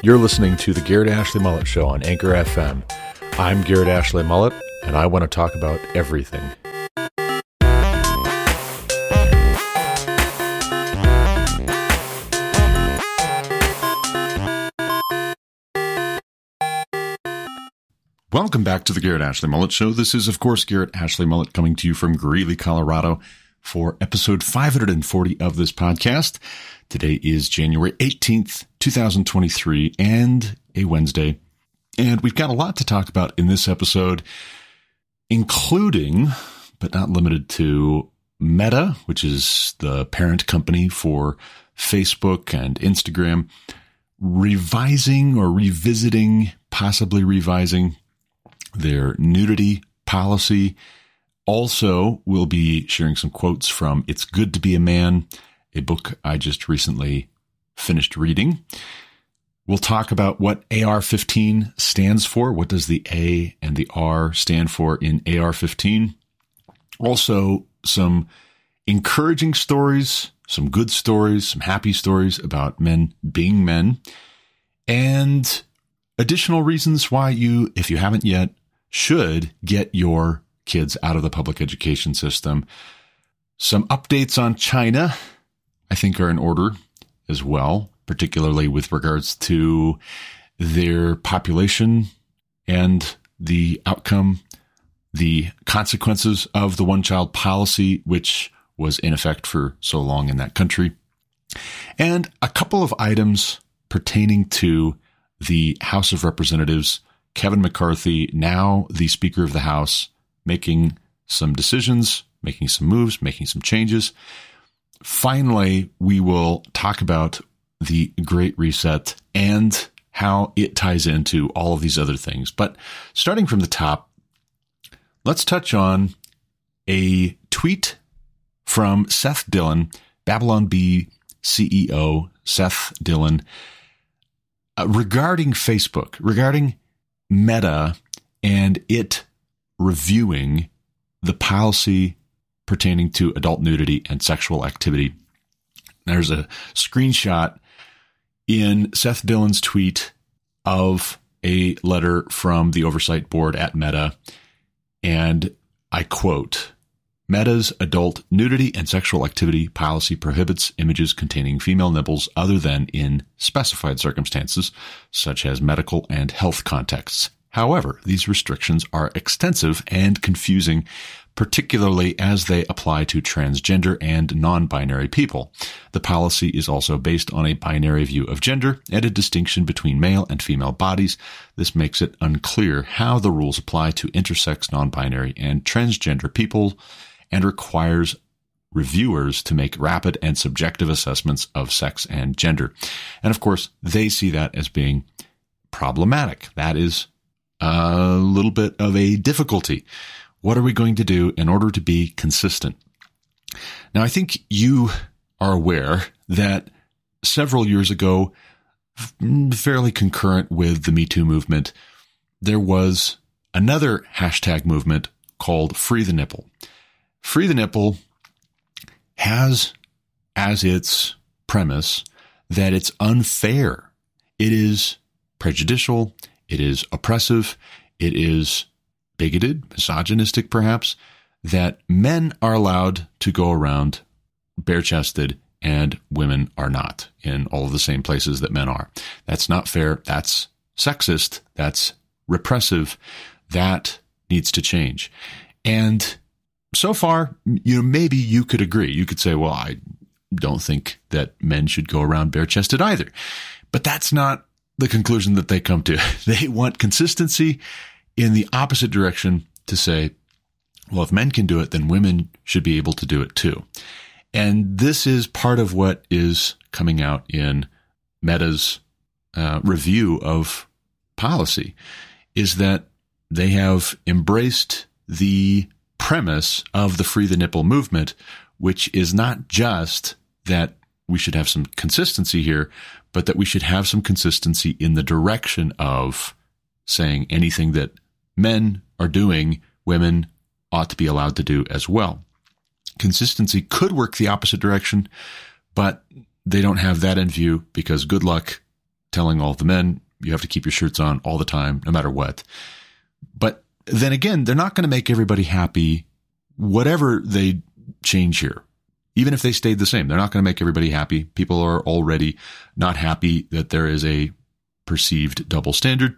You're listening to the Garrett Ashley Mullet Show on Anchor FM. I'm Garrett Ashley Mullet, and I want to talk about everything. Welcome back to the Garrett Ashley Mullet Show. This is, of course, Garrett Ashley Mullet coming to you from Greeley, Colorado for episode 540 of this podcast. Today is January 18th, 2023, and a Wednesday. And we've got a lot to talk about in this episode, including, but not limited to, Meta, which is the parent company for Facebook and Instagram, revising or revisiting, possibly revising their nudity policy. Also, we'll be sharing some quotes from It's Good to Be a Man, a book I just recently finished reading. We'll talk about what AR 15 stands for. What does the A and the R stand for in AR 15? Also, some encouraging stories, some good stories, some happy stories about men being men, and additional reasons why you, if you haven't yet, should get your kids out of the public education system. Some updates on China, I think, are in order as well, particularly with regards to their population and the outcome, the consequences of the one child policy, which was in effect for so long in that country. And a couple of items pertaining to the House of Representatives Kevin McCarthy, now the Speaker of the House, making some decisions, making some moves, making some changes. Finally, we will talk about the Great Reset and how it ties into all of these other things. But starting from the top, let's touch on a tweet from Seth Dillon, Babylon Bee CEO Seth Dillon, uh, regarding Facebook, regarding Meta and it reviewing the policy pertaining to adult nudity and sexual activity. There's a screenshot in Seth Dillon's tweet of a letter from the oversight board at Meta. And I quote Meta's adult nudity and sexual activity policy prohibits images containing female nipples other than in specified circumstances, such as medical and health contexts. However, these restrictions are extensive and confusing, particularly as they apply to transgender and non-binary people. The policy is also based on a binary view of gender and a distinction between male and female bodies. This makes it unclear how the rules apply to intersex, non-binary, and transgender people and requires reviewers to make rapid and subjective assessments of sex and gender. And of course, they see that as being problematic. That is a little bit of a difficulty. What are we going to do in order to be consistent? Now, I think you are aware that several years ago, mm, fairly concurrent with the Me Too movement, there was another hashtag movement called Free the Nipple. Free the Nipple has as its premise that it's unfair. It is prejudicial. It is oppressive. It is bigoted, misogynistic perhaps, that men are allowed to go around bare chested and women are not in all the same places that men are. That's not fair. That's sexist. That's repressive. That needs to change. And so far, you know, maybe you could agree. You could say, well, I don't think that men should go around bare chested either. But that's not the conclusion that they come to. They want consistency in the opposite direction to say, well, if men can do it, then women should be able to do it too. And this is part of what is coming out in Meta's uh, review of policy is that they have embraced the premise of the free the nipple movement, which is not just that we should have some consistency here, but that we should have some consistency in the direction of saying anything that men are doing, women ought to be allowed to do as well. Consistency could work the opposite direction, but they don't have that in view because good luck telling all the men you have to keep your shirts on all the time, no matter what. But then again, they're not going to make everybody happy, whatever they change here. Even if they stayed the same, they're not going to make everybody happy. People are already not happy that there is a perceived double standard.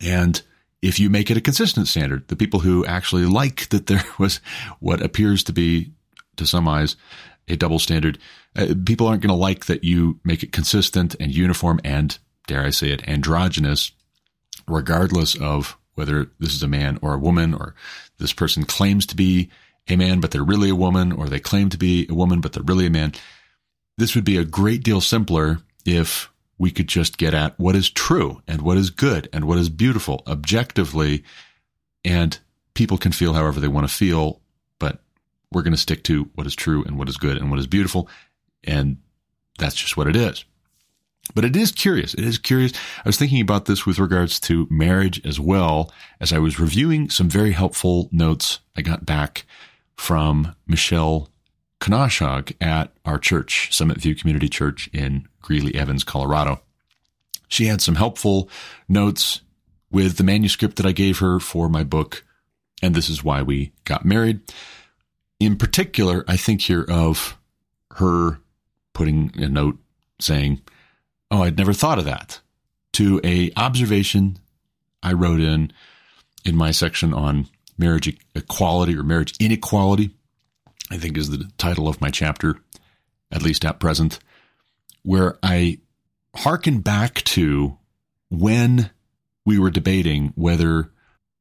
And if you make it a consistent standard, the people who actually like that there was what appears to be, to some eyes, a double standard, uh, people aren't going to like that you make it consistent and uniform and, dare I say it, androgynous, regardless of whether this is a man or a woman, or this person claims to be a man, but they're really a woman, or they claim to be a woman, but they're really a man. This would be a great deal simpler if we could just get at what is true and what is good and what is beautiful objectively. And people can feel however they want to feel, but we're going to stick to what is true and what is good and what is beautiful. And that's just what it is. But it is curious. It is curious. I was thinking about this with regards to marriage as well as I was reviewing some very helpful notes I got back from Michelle Knashog at our church, Summit View Community Church in Greeley, Evans, Colorado. She had some helpful notes with the manuscript that I gave her for my book, and this is why we got married. In particular, I think here of her putting a note saying, "Oh, I'd never thought of that." To a observation I wrote in in my section on marriage equality or marriage inequality, I think is the title of my chapter, at least at present, where I hearken back to when we were debating whether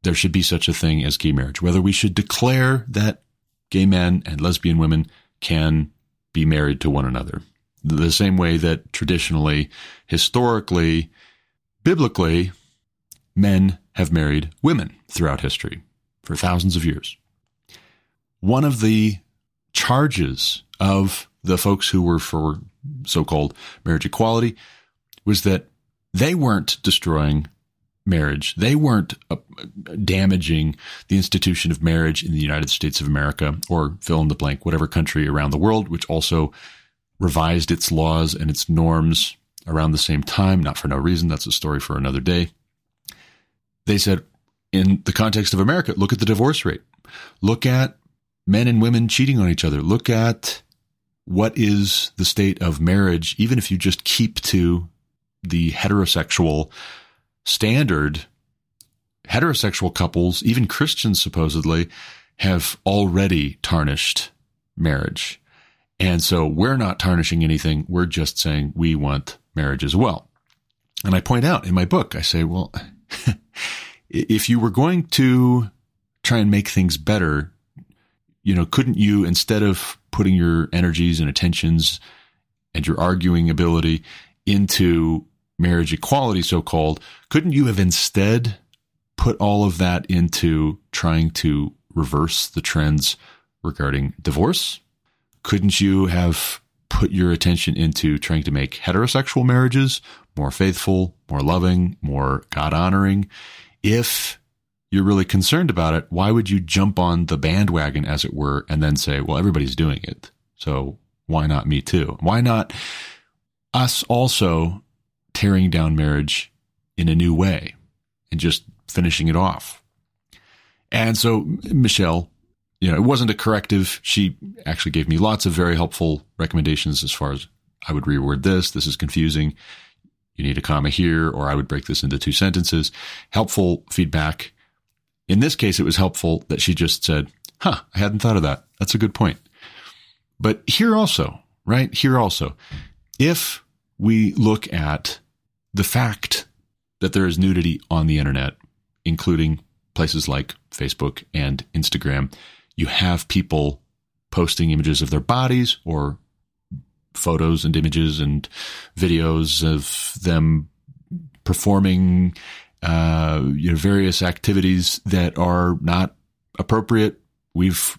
there should be such a thing as gay marriage, whether we should declare that gay men and lesbian women can be married to one another. The same way that traditionally, historically, biblically, men have married women throughout history for thousands of years. One of the charges of the folks who were for so called marriage equality was that they weren't destroying marriage. They weren't uh, damaging the institution of marriage in the United States of America or fill in the blank, whatever country around the world, which also revised its laws and its norms around the same time, not for no reason. That's a story for another day. They said, in the context of America, look at the divorce rate. Look at men and women cheating on each other. Look at what is the state of marriage, even if you just keep to the heterosexual standard. Heterosexual couples, even Christians supposedly, have already tarnished marriage. And so we're not tarnishing anything. We're just saying we want marriage as well. And I point out in my book, I say, well, if you were going to try and make things better, you know, couldn't you, instead of putting your energies and attentions and your arguing ability into marriage equality, so called, couldn't you have instead put all of that into trying to reverse the trends regarding divorce? Couldn't you have put your attention into trying to make heterosexual marriages more faithful, more loving, more God honoring? If you're really concerned about it, why would you jump on the bandwagon, as it were, and then say, well, everybody's doing it. So why not me too? Why not us also tearing down marriage in a new way and just finishing it off? And so Michelle, you know, it wasn't a corrective. She actually gave me lots of very helpful recommendations as far as I would reword this. This is confusing. You need a comma here, or I would break this into two sentences. Helpful feedback in this case, it was helpful that she just said, huh, I hadn't thought of that. That's a good point. But here also, right? Here also, if we look at the fact that there is nudity on the internet, including places like Facebook and Instagram, you have people posting images of their bodies or photos and images and videos of them performing uh, you know, various activities that are not appropriate. We've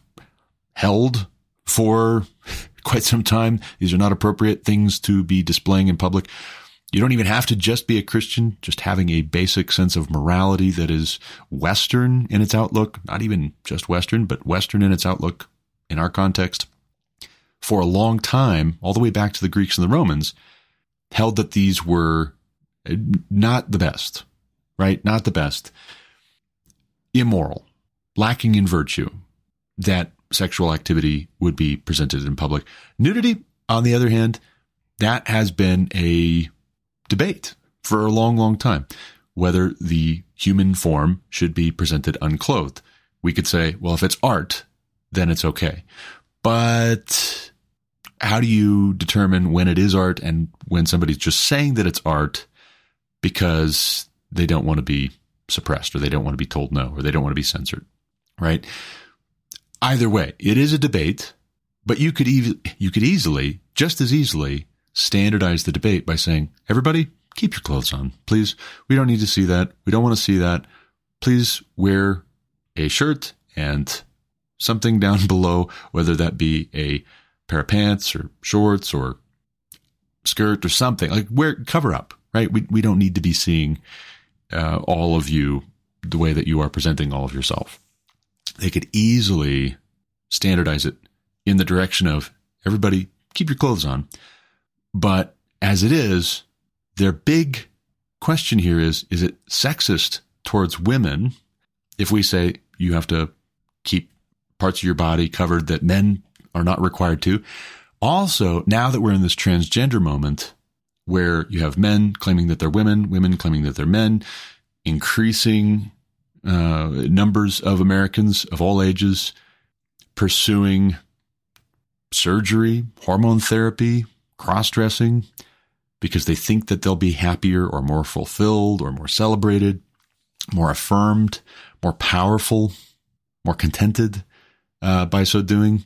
held for quite some time. These are not appropriate things to be displaying in public. You don't even have to just be a Christian, just having a basic sense of morality that is Western in its outlook, not even just Western, but Western in its outlook in our context. For a long time, all the way back to the Greeks and the Romans, held that these were Not the best, right? Not the best. Immoral, lacking in virtue, that sexual activity would be presented in public. Nudity, on the other hand, that has been a debate for a long, long time whether the human form should be presented unclothed. We could say, well, if it's art, then it's okay. But how do you determine when it is art and when somebody's just saying that it's art because they don't want to be suppressed or they don't want to be told no or they don't want to be censored, right? Either way, it is a debate, but you could ev- you could easily, just as easily, standardize the debate by saying, everybody, keep your clothes on, please. We don't need to see that. We don't want to see that. Please wear a shirt and something down below, whether that be a pair of pants or shorts or skirt or something like wear cover up, right? We, we don't need to be seeing uh, all of you the way that you are presenting all of yourself. They could easily standardize it in the direction of everybody keep your clothes on. But as it is, their big question here is is it sexist towards women if we say you have to keep parts of your body covered that men are not required to? Also, now that we're in this transgender moment where you have men claiming that they're women, women claiming that they're men, increasing uh, numbers of Americans of all ages pursuing surgery, hormone therapy, cross dressing, because they think that they'll be happier or more fulfilled or more celebrated, more affirmed, more powerful, more contented uh, by so doing.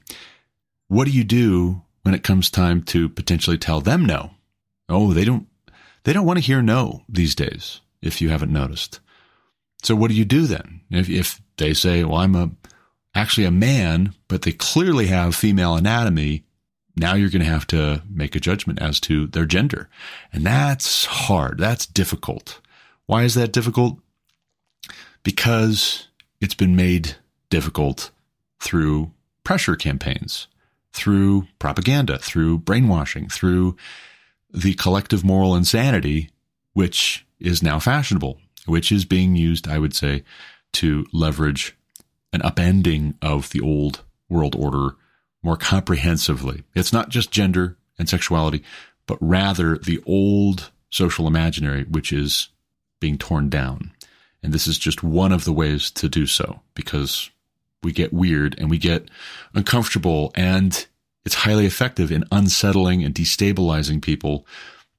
What do you do when it comes time to potentially tell them no? Oh, they don't. They don't want to hear no these days. If you haven't noticed, so what do you do then? If, if they say, "Well, I'm a actually a man," but they clearly have female anatomy, now you're going to have to make a judgment as to their gender. And that's hard. That's difficult. Why is that difficult? Because it's been made difficult through pressure campaigns, through propaganda, through brainwashing, through the collective moral insanity, which is now fashionable, which is being used, I would say, to leverage an upending of the old world order more comprehensively. It's not just gender and sexuality, but rather the old social imaginary, which is being torn down. And this is just one of the ways to do so because we get weird and we get uncomfortable and it's highly effective in unsettling and destabilizing people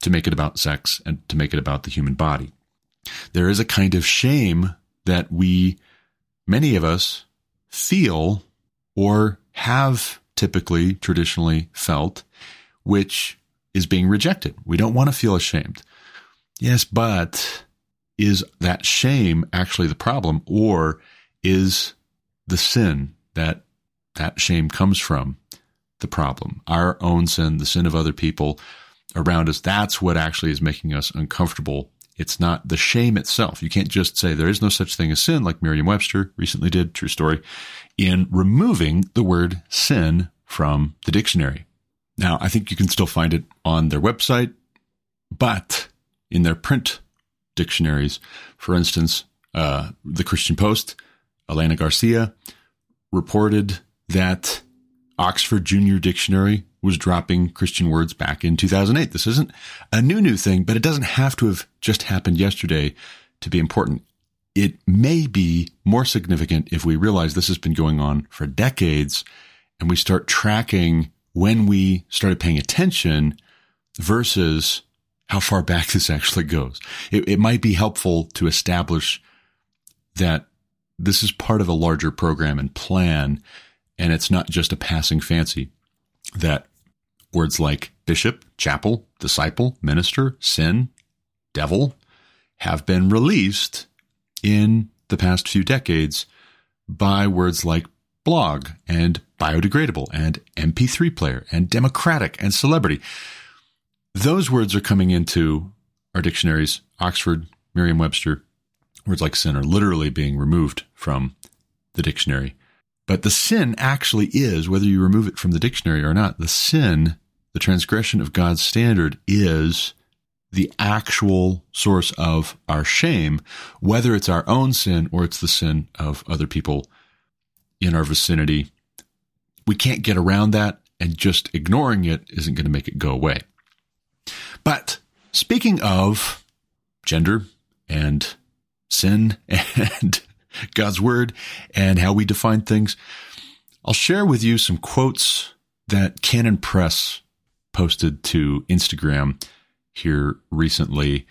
to make it about sex and to make it about the human body. There is a kind of shame that we, many of us, feel or have typically, traditionally felt, which is being rejected. We don't want to feel ashamed. Yes, but is that shame actually the problem or is the sin that that shame comes from the problem? Our own sin, the sin of other people around us, that's what actually is making us uncomfortable. It's not the shame itself. You can't just say there is no such thing as sin, like Merriam Webster recently did, true story in removing the word sin from the dictionary. Now, I think you can still find it on their website, but in their print dictionaries, for instance, uh, the Christian Post, Elena Garcia reported that Oxford Junior Dictionary was dropping Christian words back in 2008. This isn't a new, new thing, but it doesn't have to have just happened yesterday to be important it may be more significant if we realize this has been going on for decades and we start tracking when we started paying attention versus how far back this actually goes. It, it might be helpful to establish that this is part of a larger program and plan, and it's not just a passing fancy. That words like bishop, chapel, disciple, minister, sin, devil have been released in the past few decades by words like blog and biodegradable and MP3 player and democratic and celebrity. Those words are coming into our dictionaries, Oxford, Merriam Webster. Words like sin are literally being removed from the dictionary. But the sin actually is, whether you remove it from the dictionary or not, the sin, the transgression of God's standard is the actual source of our shame, whether it's our own sin or it's the sin of other people in our vicinity. We can't get around that, and just ignoring it isn't going to make it go away. But speaking of gender and sin and God's word and how we define things, I'll share with you some quotes that Canon Press posted to Instagram here recently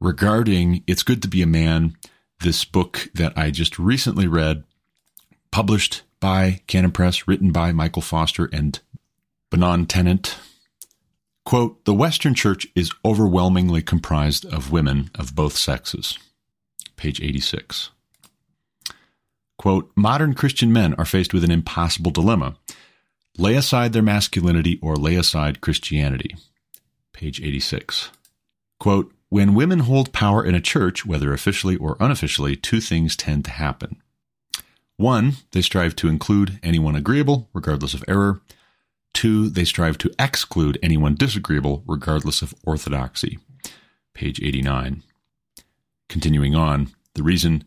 regarding It's Good to Be a Man, this book that I just recently read, published by Canon Press, written by Michael Foster and Bnonn Tennant. Quote, the Western Church is overwhelmingly comprised of women of both sexes. Page 86. Quote, modern Christian men are faced with an impossible dilemma. Lay aside their masculinity or lay aside Christianity. Page 86. Quote, when women hold power in a church, whether officially or unofficially, two things tend to happen. One, they strive to include anyone agreeable, regardless of error. Two, they strive to exclude anyone disagreeable, regardless of orthodoxy. Page 89. Continuing on, the reason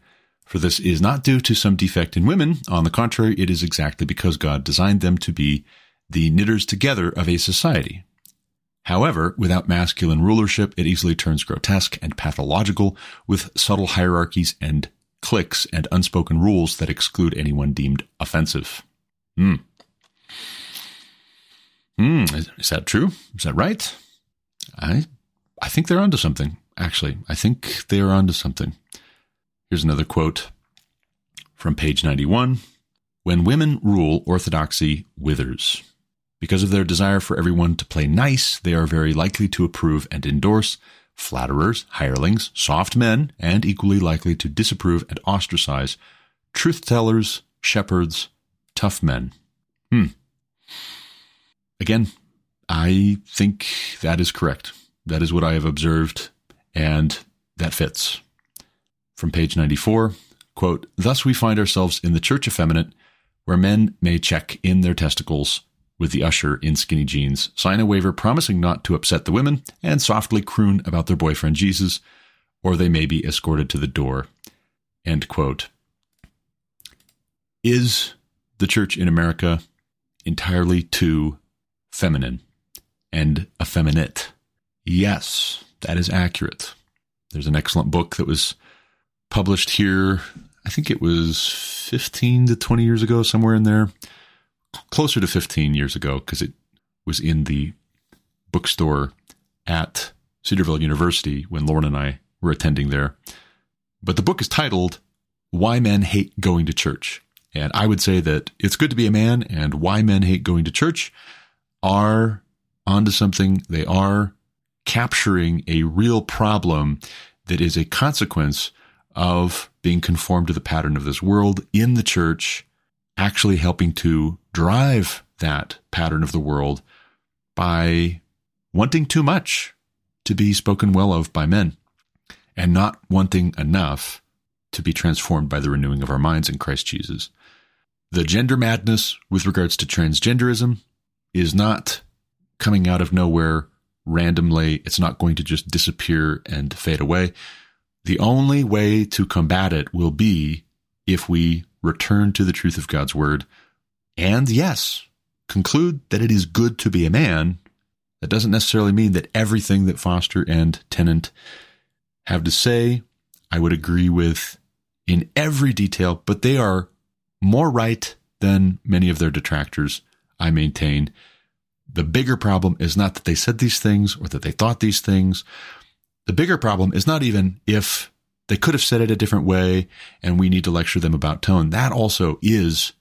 for this is not due to some defect in women. On the contrary, it is exactly because God designed them to be the knitters together of a society. However, without masculine rulership, it easily turns grotesque and pathological with subtle hierarchies and cliques and unspoken rules that exclude anyone deemed offensive. Hmm. Hmm. Is, is that true? Is that right? I, I think they're onto something. Actually, I think they are onto something. Here's another quote from page 91. When women rule, orthodoxy withers. Because of their desire for everyone to play nice, they are very likely to approve and endorse flatterers, hirelings, soft men, and equally likely to disapprove and ostracize truth tellers, shepherds, tough men. Hmm. Again, I think that is correct. That is what I have observed, and that fits. From page 94, quote, Thus we find ourselves in the church effeminate, where men may check in their testicles with the usher in skinny jeans, sign a waiver promising not to upset the women, and softly croon about their boyfriend Jesus, or they may be escorted to the door. End quote. Is the church in America entirely too feminine and effeminate? Yes, that is accurate. There's an excellent book that was published here. I think it was 15 to 20 years ago, somewhere in there. Closer to 15 years ago, because it was in the bookstore at Cedarville University when Lauren and I were attending there. But the book is titled Why Men Hate Going to Church. And I would say that It's Good to Be a Man and Why Men Hate Going to Church are onto something. They are capturing a real problem that is a consequence of being conformed to the pattern of this world in the church, actually helping to drive that pattern of the world by wanting too much to be spoken well of by men and not wanting enough to be transformed by the renewing of our minds in Christ Jesus. The gender madness with regards to transgenderism is not coming out of nowhere randomly. It's not going to just disappear and fade away. The only way to combat it will be if we return to the truth of God's word and, yes, conclude that it is good to be a man. That doesn't necessarily mean that everything that Foster and Tennant have to say, I would agree with in every detail, but they are more right than many of their detractors, I maintain. The bigger problem is not that they said these things or that they thought these things the bigger problem is not even if they could have said it a different way and we need to lecture them about tone. That also is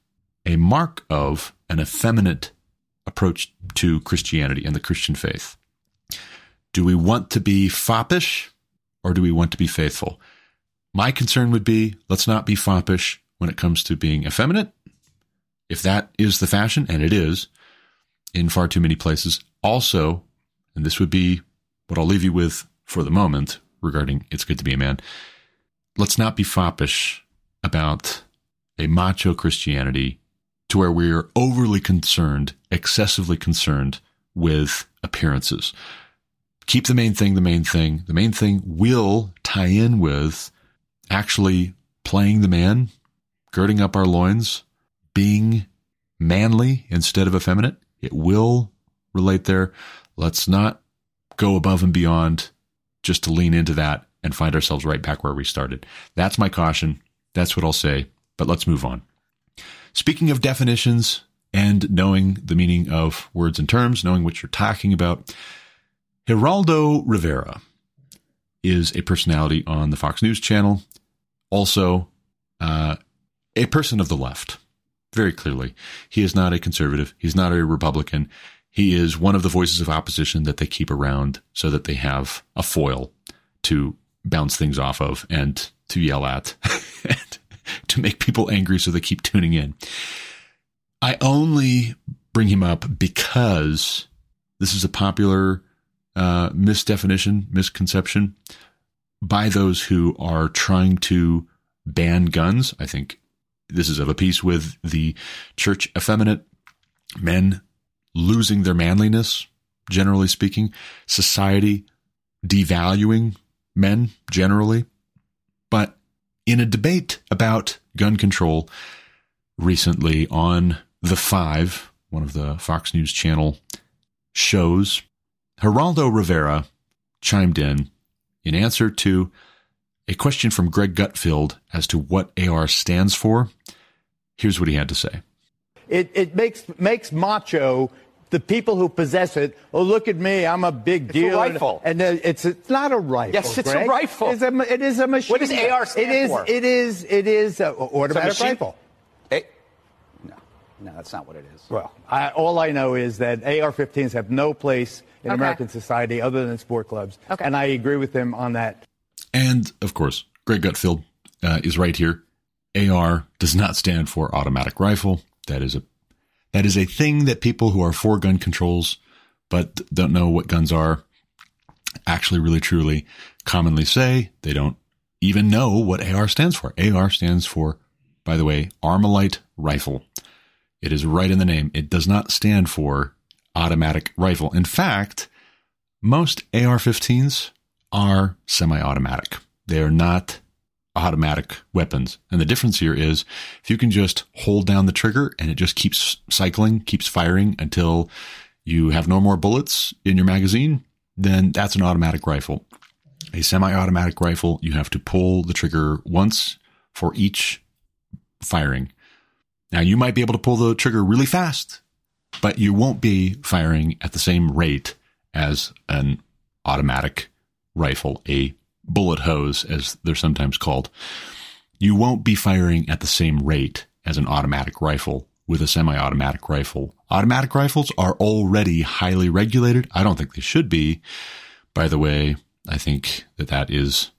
a mark of an effeminate approach to Christianity and the Christian faith. Do we want to be foppish or do we want to be faithful? My concern would be let's not be foppish when it comes to being effeminate. If that is the fashion, and it is in far too many places, also, and this would be what I'll leave you with for the moment regarding It's Good to Be a Man. Let's not be foppish about a macho Christianity to where we are overly concerned, excessively concerned with appearances. keep the main thing the main thing. The main thing will tie in with actually playing the man, girding up our loins, being manly instead of effeminate. It will relate there. Let's not go above and beyond just to lean into that and find ourselves right back where we started. That's my caution. That's what I'll say. But let's move on. Speaking of definitions and knowing the meaning of words and terms, knowing what you're talking about, Geraldo Rivera is a personality on the Fox News channel, also uh, a person of the left, very clearly. He is not a conservative. He's not a Republican. He is one of the voices of opposition that they keep around so that they have a foil to bounce things off of and to yell at and to make people angry so they keep tuning in. I only bring him up because this is a popular uh, misdefinition, misconception by those who are trying to ban guns. I think this is of a piece with the church effeminate men losing their manliness, generally speaking, society devaluing men generally. But in a debate about gun control recently on The Five, one of the Fox News channel shows, Geraldo Rivera chimed in in answer to a question from Greg Gutfield as to what AR stands for. Here's what he had to say. It, it makes makes macho the people who possess it. Oh, look at me! I'm a big deal. It's a rifle, and, and it's it's not a rifle. Yes, it's Greg. a rifle. It's a, it is a machine. What does AR stand it is, for? It is it is an automatic rifle. A- no, no, that's not what it is. Well, I, all I know is that AR-15s have no place in Okay. American society other than sport clubs, Okay. and I agree with him on that. And of course, Greg Gutfeld uh, is right here. AR does not stand for automatic rifle. That is a that is a thing that people who are for gun controls but don't know what guns are actually really truly commonly say. They don't even know what AR stands for. AR stands for, by the way, Armalite rifle. It is right in the name. It does not stand for automatic rifle. In fact, most AR-15s are semi-automatic. They are not automatic weapons. And the difference here is if you can just hold down the trigger and it just keeps cycling, keeps firing until you have no more bullets in your magazine, then that's an automatic rifle. A semi-automatic rifle, you have to pull the trigger once for each firing. Now you might be able to pull the trigger really fast, but you won't be firing at the same rate as an automatic rifle, a bullet hose, as they're sometimes called. You won't be firing at the same rate as an automatic rifle with a semi automatic rifle. Automatic rifles are already highly regulated. I don't think they should be. By the way, I think that that is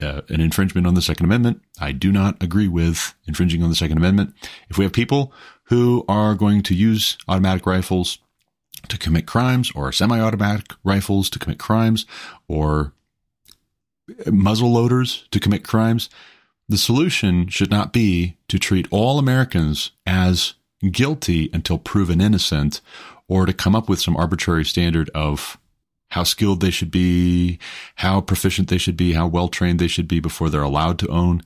uh, an infringement on the Second Amendment. I do not agree with infringing on the Second Amendment. If we have people who are going to use automatic rifles to commit crimes or semi-automatic rifles to commit crimes or muzzle loaders to commit crimes, the solution should not be to treat all Americans as guilty until proven innocent or to come up with some arbitrary standard of how skilled they should be, how proficient they should be, how well trained they should be before they're allowed to own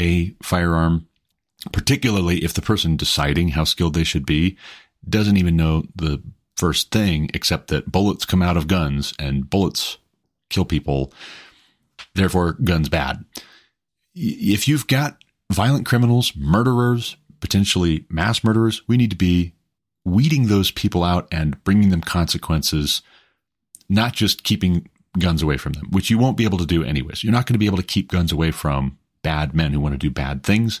a firearm, particularly if the person deciding how skilled they should be doesn't even know the first thing except that bullets come out of guns and bullets kill people. Therefore, guns bad. If you've got violent criminals, murderers, potentially mass murderers, we need to be weeding those people out and bringing them consequences, not just keeping guns away from them, which you won't be able to do anyways. You're not going to be able to keep guns away from bad men who want to do bad things,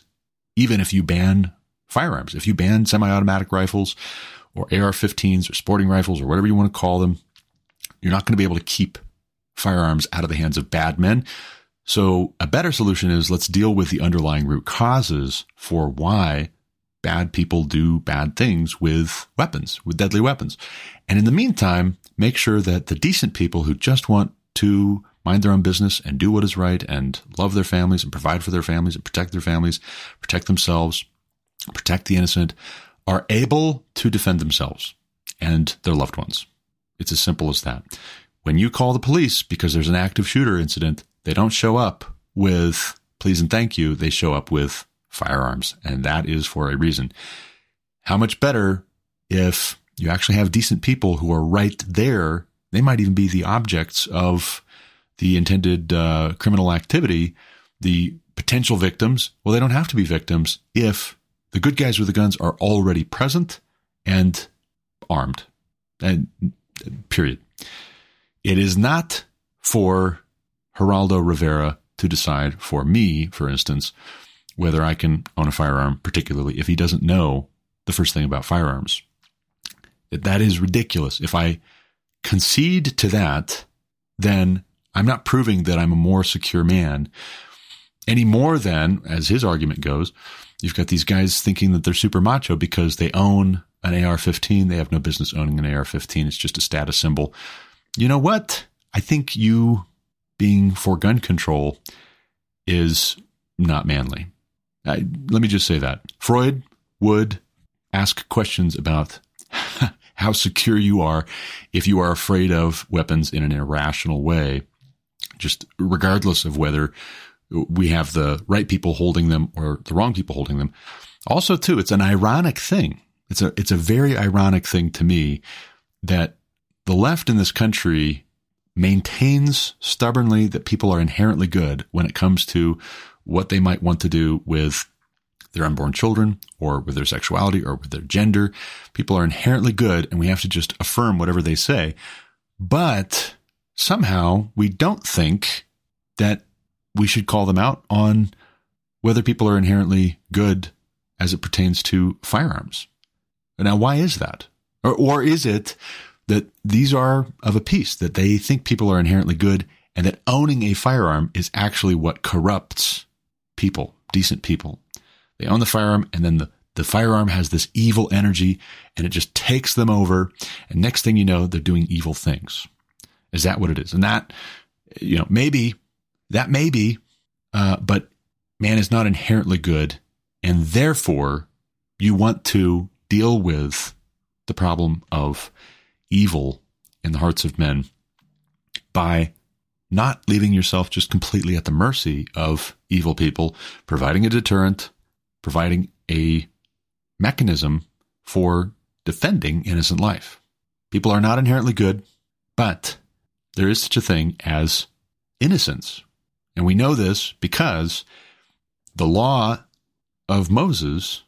even if you ban firearms. If you ban semi automatic rifles or AR 15s or sporting rifles or whatever you want to call them, you're not going to be able to keep firearms out of the hands of bad men. So a better solution is let's deal with the underlying root causes for why bad people do bad things with weapons, with deadly weapons. And in the meantime, make sure that the decent people who just want to mind their own business and do what is right and love their families and provide for their families and protect their families, protect themselves, protect the innocent, are able to defend themselves and their loved ones. It's as simple as that. When you call the police because there's an active shooter incident, they don't show up with please and thank you. They show up with firearms, and that is for a reason. How much better if you actually have decent people who are right there? They might even be the objects of the intended uh, criminal activity. The potential victims, well, they don't have to be victims if the good guys with the guns are already present and armed. And period. It is not for Geraldo Rivera to decide for me, for instance, whether I can own a firearm, particularly if he doesn't know the first thing about firearms. That is ridiculous. If I concede to that, then I'm not proving that I'm a more secure man any more than, as his argument goes, you've got these guys thinking that they're super macho because they own an AR 15. They have no business owning an AR 15. It's just a status symbol. You know what? I think you being for gun control is not manly. I, let me just say that. Freud would ask questions about how secure you are if you are afraid of weapons in an irrational way, just regardless of whether we have the right people holding them or the wrong people holding them. Also, too, it's an ironic thing. It's a it's a very ironic thing to me that the left in this country maintains stubbornly that people are inherently good when it comes to what they might want to do with their unborn children or with their sexuality or with their gender. People are inherently good and we have to just affirm whatever they say. But somehow we don't think that we should call them out on whether people are inherently good as it pertains to firearms. Now, why is that? Or, or is it that these are of a piece, that they think people are inherently good and that owning a firearm is actually what corrupts people, decent people? They own the firearm and then the, the firearm has this evil energy and it just takes them over. And next thing you know, they're doing evil things. Is that what it is? And that, you know, maybe that may be, uh, but man is not inherently good. And therefore, you want to deal with the problem of evil in the hearts of men by not leaving yourself just completely at the mercy of evil people, providing a deterrent, providing a mechanism for defending innocent life. People are not inherently good, but there is such a thing as innocence. And we know this because the law of Moses,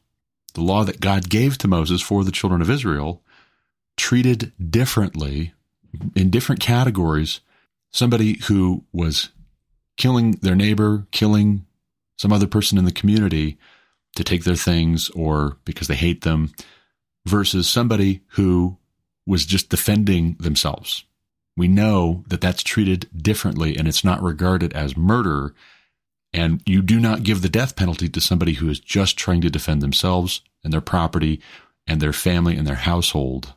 the law that God gave to Moses for the children of Israel, treated differently in different categories. Somebody who was killing their neighbor, killing some other person in the community to take their things or because they hate them, versus somebody who was just defending themselves. We know that that's treated differently and it's not regarded as murder. And you do not give the death penalty to somebody who is just trying to defend themselves and their property and their family and their household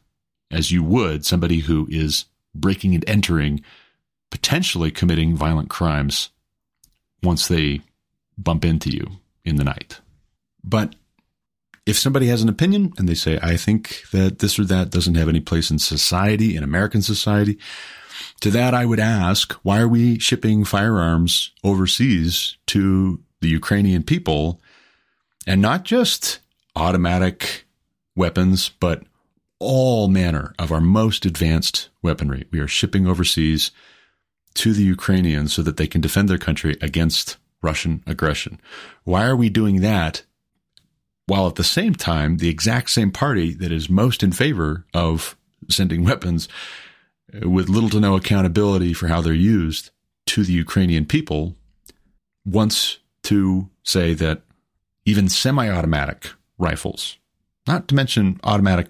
as you would somebody who is breaking and entering, potentially committing violent crimes once they bump into you in the night. But if somebody has an opinion and they say, I think that this or that doesn't have any place in society, in American society, to that I would ask, why are we shipping firearms overseas to the Ukrainian people and not just automatic weapons, but all manner of our most advanced weaponry? We are shipping overseas to the Ukrainians so that they can defend their country against Russian aggression. Why are we doing that while at the same time, the exact same party that is most in favor of sending weapons with little to no accountability for how they're used to the Ukrainian people wants to say that even semi automatic rifles, not to mention automatic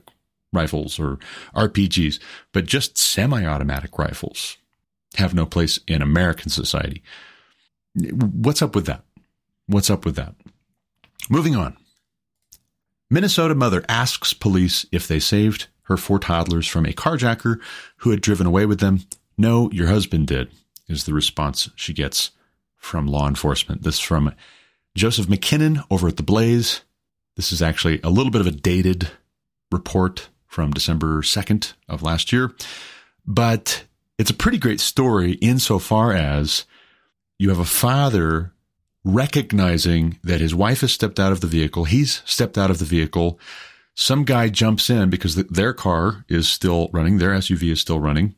rifles or RPGs, but just semi automatic rifles have no place in American society. What's up with that? What's up with that? Moving on. Minnesota mother asks police if they saved her four toddlers from a carjacker who had driven away with them. No, your husband did, is the response she gets from law enforcement. This from Joseph MacKinnon over at The Blaze. This is actually a little bit of a dated report from December 2nd of last year. But it's a pretty great story insofar as you have a father recognizing that his wife has stepped out of the vehicle. He's stepped out of the vehicle. Some guy jumps in because th- their car is still running. Their SUV is still running.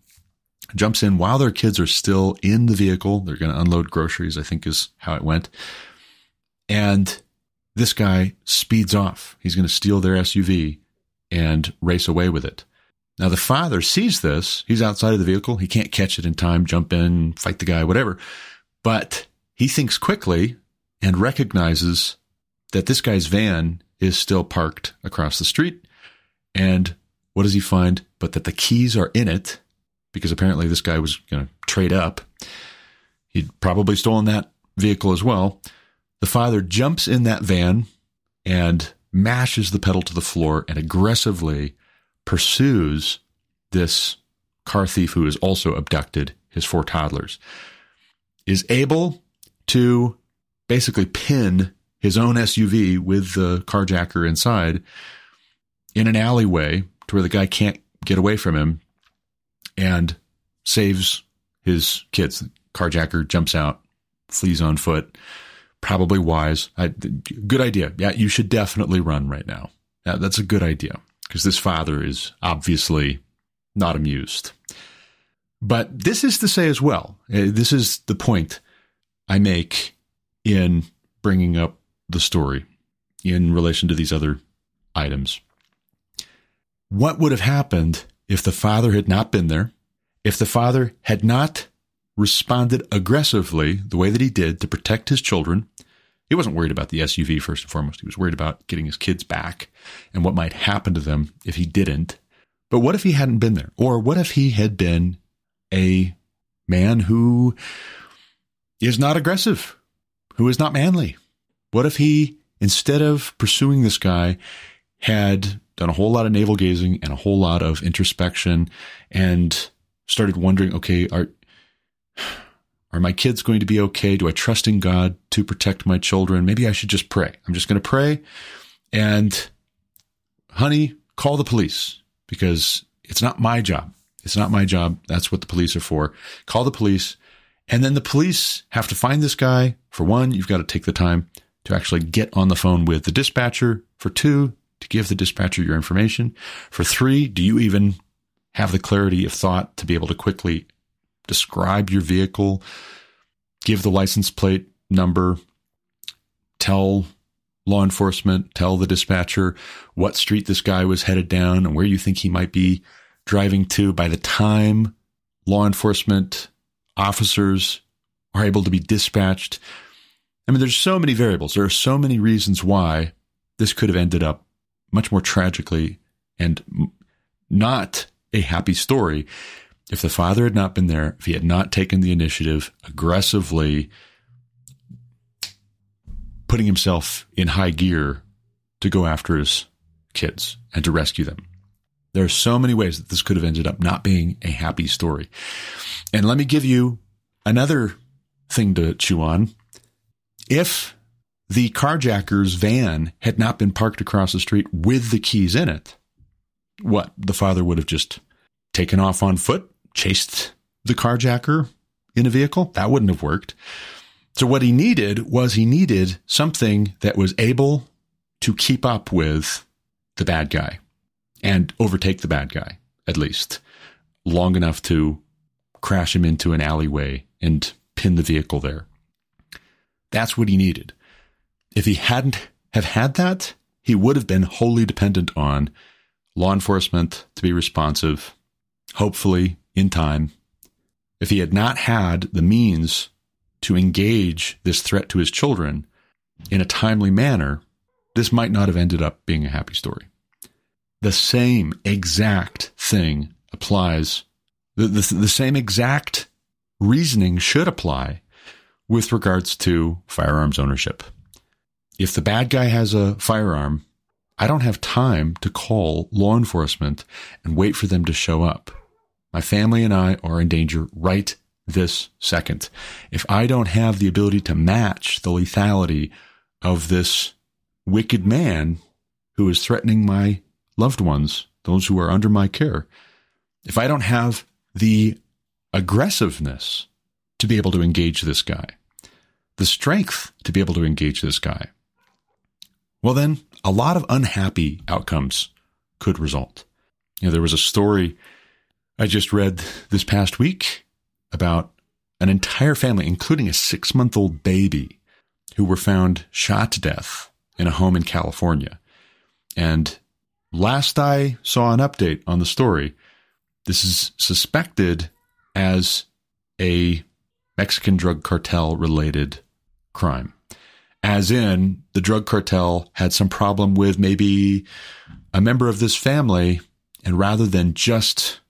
Jumps in while their kids are still in the vehicle. They're going to unload groceries, I think is how it went. And this guy speeds off. He's going to steal their SUV and race away with it. Now, the father sees this. He's outside of the vehicle. He can't catch it in time, jump in, fight the guy, whatever. But he thinks quickly and recognizes that this guy's van is still parked across the street. And what does he find? But that the keys are in it because apparently this guy was going to trade up. He'd probably stolen that vehicle as well. The father jumps in that van and mashes the pedal to the floor and aggressively pursues this car thief who has also abducted his four toddlers. Is able to basically pin his own SUV with the carjacker inside in an alleyway to where the guy can't get away from him and saves his kids. The carjacker jumps out, flees on foot. Probably wise. I, good idea. Yeah, you should definitely run right now. Yeah, that's a good idea because this father is obviously not amused. But this is to say as well, uh, this is the point I make in bringing up the story in relation to these other items. What would have happened if the father had not been there? If the father had not responded aggressively the way that he did to protect his children? He wasn't worried about the SUV first and foremost. He was worried about getting his kids back and what might happen to them if he didn't. But what if he hadn't been there? Or what if he had been a man who is not aggressive, who is not manly? What if he, instead of pursuing this guy, had done a whole lot of navel gazing and a whole lot of introspection and started wondering, okay, are, are my kids going to be okay? Do I trust in God to protect my children? Maybe I should just pray. I'm just going to pray and honey, call the police because it's not my job. It's not my job. That's what the police are for. Call the police. And then the police have to find this guy. For one, you've got to take the time to actually get on the phone with the dispatcher. For two, to give the dispatcher your information. For three, do you even have the clarity of thought to be able to quickly describe your vehicle, give the license plate number, tell law enforcement, tell the dispatcher what street this guy was headed down and where you think he might be driving to by the time law enforcement officers are able to be dispatched. I mean, there's so many variables. There are so many reasons why this could have ended up much more tragically and not a happy story if the father had not been there, if he had not taken the initiative aggressively putting himself in high gear to go after his kids and to rescue them. There are so many ways that this could have ended up not being a happy story. And let me give you another thing to chew on. If the carjacker's van had not been parked across the street with the keys in it, what? The father would have just taken off on foot, chased the carjacker in a vehicle? That wouldn't have worked. So what he needed was he needed something that was able to keep up with the bad guy and overtake the bad guy, at least long enough to crash him into an alleyway and pin the vehicle there. That's what he needed. If he hadn't have had that, he would have been wholly dependent on law enforcement to be responsive, hopefully in time. If he had not had the means to engage this threat to his children in a timely manner, this might not have ended up being a happy story. The same exact thing applies, the, the, the same exact reasoning should apply with regards to firearms ownership. If the bad guy has a firearm, I don't have time to call law enforcement and wait for them to show up. My family and I are in danger right this second. If I don't have the ability to match the lethality of this wicked man who is threatening my loved ones, those who are under my care, if I don't have the aggressiveness to be able to engage this guy, the strength to be able to engage this guy, well, then a lot of unhappy outcomes could result. You know, there was a story I just read this past week about an entire family, including a six month old baby, who were found shot to death in a home in California. And last I saw an update on the story, this is suspected as a Mexican drug cartel related crime. As in, the drug cartel had some problem with maybe a member of this family, and rather than just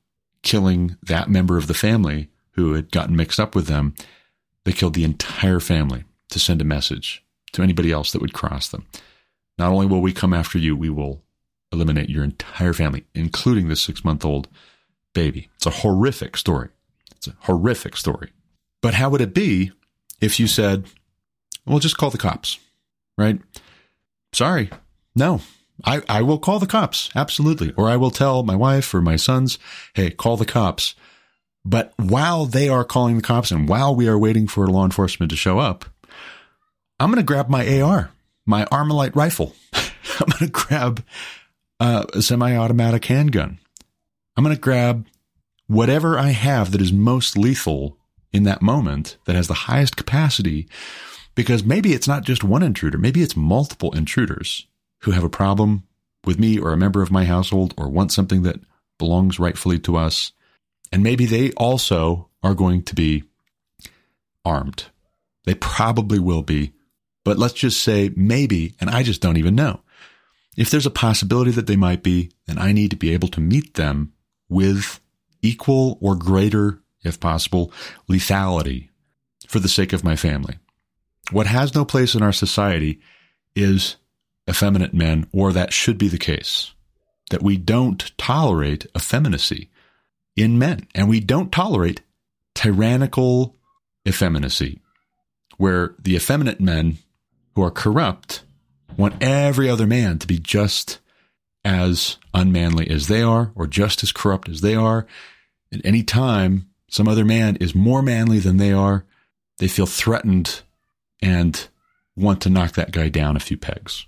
killing that member of the family who had gotten mixed up with them, they killed the entire family to send a message to anybody else that would cross them. Not only will we come after you, we will eliminate your entire family, including the six month old baby. It's a horrific story. It's a horrific story. But how would it be if you said, well, just call the cops, right? Sorry. No, I, I will call the cops. Absolutely. Or I will tell my wife or my sons, hey, call the cops. But while they are calling the cops and while we are waiting for law enforcement to show up, I'm going to grab my AR, my Armalite rifle. I'm going to grab a semi automatic handgun. I'm going to grab whatever I have that is most lethal in that moment, that has the highest capacity, because maybe it's not just one intruder, maybe it's multiple intruders who have a problem with me or a member of my household or want something that belongs rightfully to us. And maybe they also are going to be armed. They probably will be. But let's just say maybe, and I just don't even know. If there's a possibility that they might be, then I need to be able to meet them with equal or greater, if possible, lethality for the sake of my family. What has no place in our society is effeminate men, or that should be the case. That we don't tolerate effeminacy in men, and we don't tolerate tyrannical effeminacy, where the effeminate men who are corrupt want every other man to be just as unmanly as they are, or just as corrupt as they are. At any time some other man is more manly than they are, they feel threatened and want to knock that guy down a few pegs,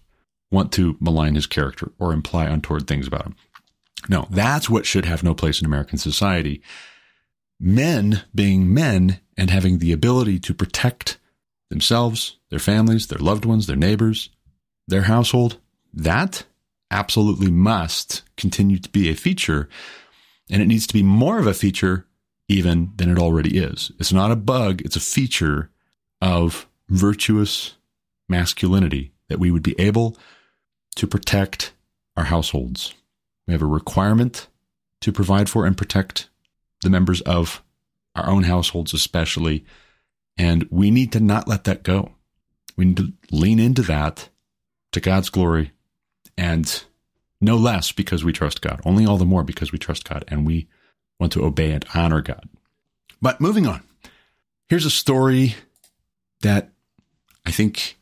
want to malign his character or imply untoward things about him. No, that's what should have no place in American society. Men being men and having the ability to protect themselves, their families, their loved ones, their neighbors, their household, that absolutely must continue to be a feature. And it needs to be more of a feature even than it already is. It's not a bug, it's a feature of virtuous masculinity that we would be able to protect our households. We have a requirement to provide for and protect the members of our own households, especially. And we need to not let that go. We need to lean into that to God's glory and no less because we trust God, only all the more because we trust God and we want to obey and honor God. But moving on, here's a story that I think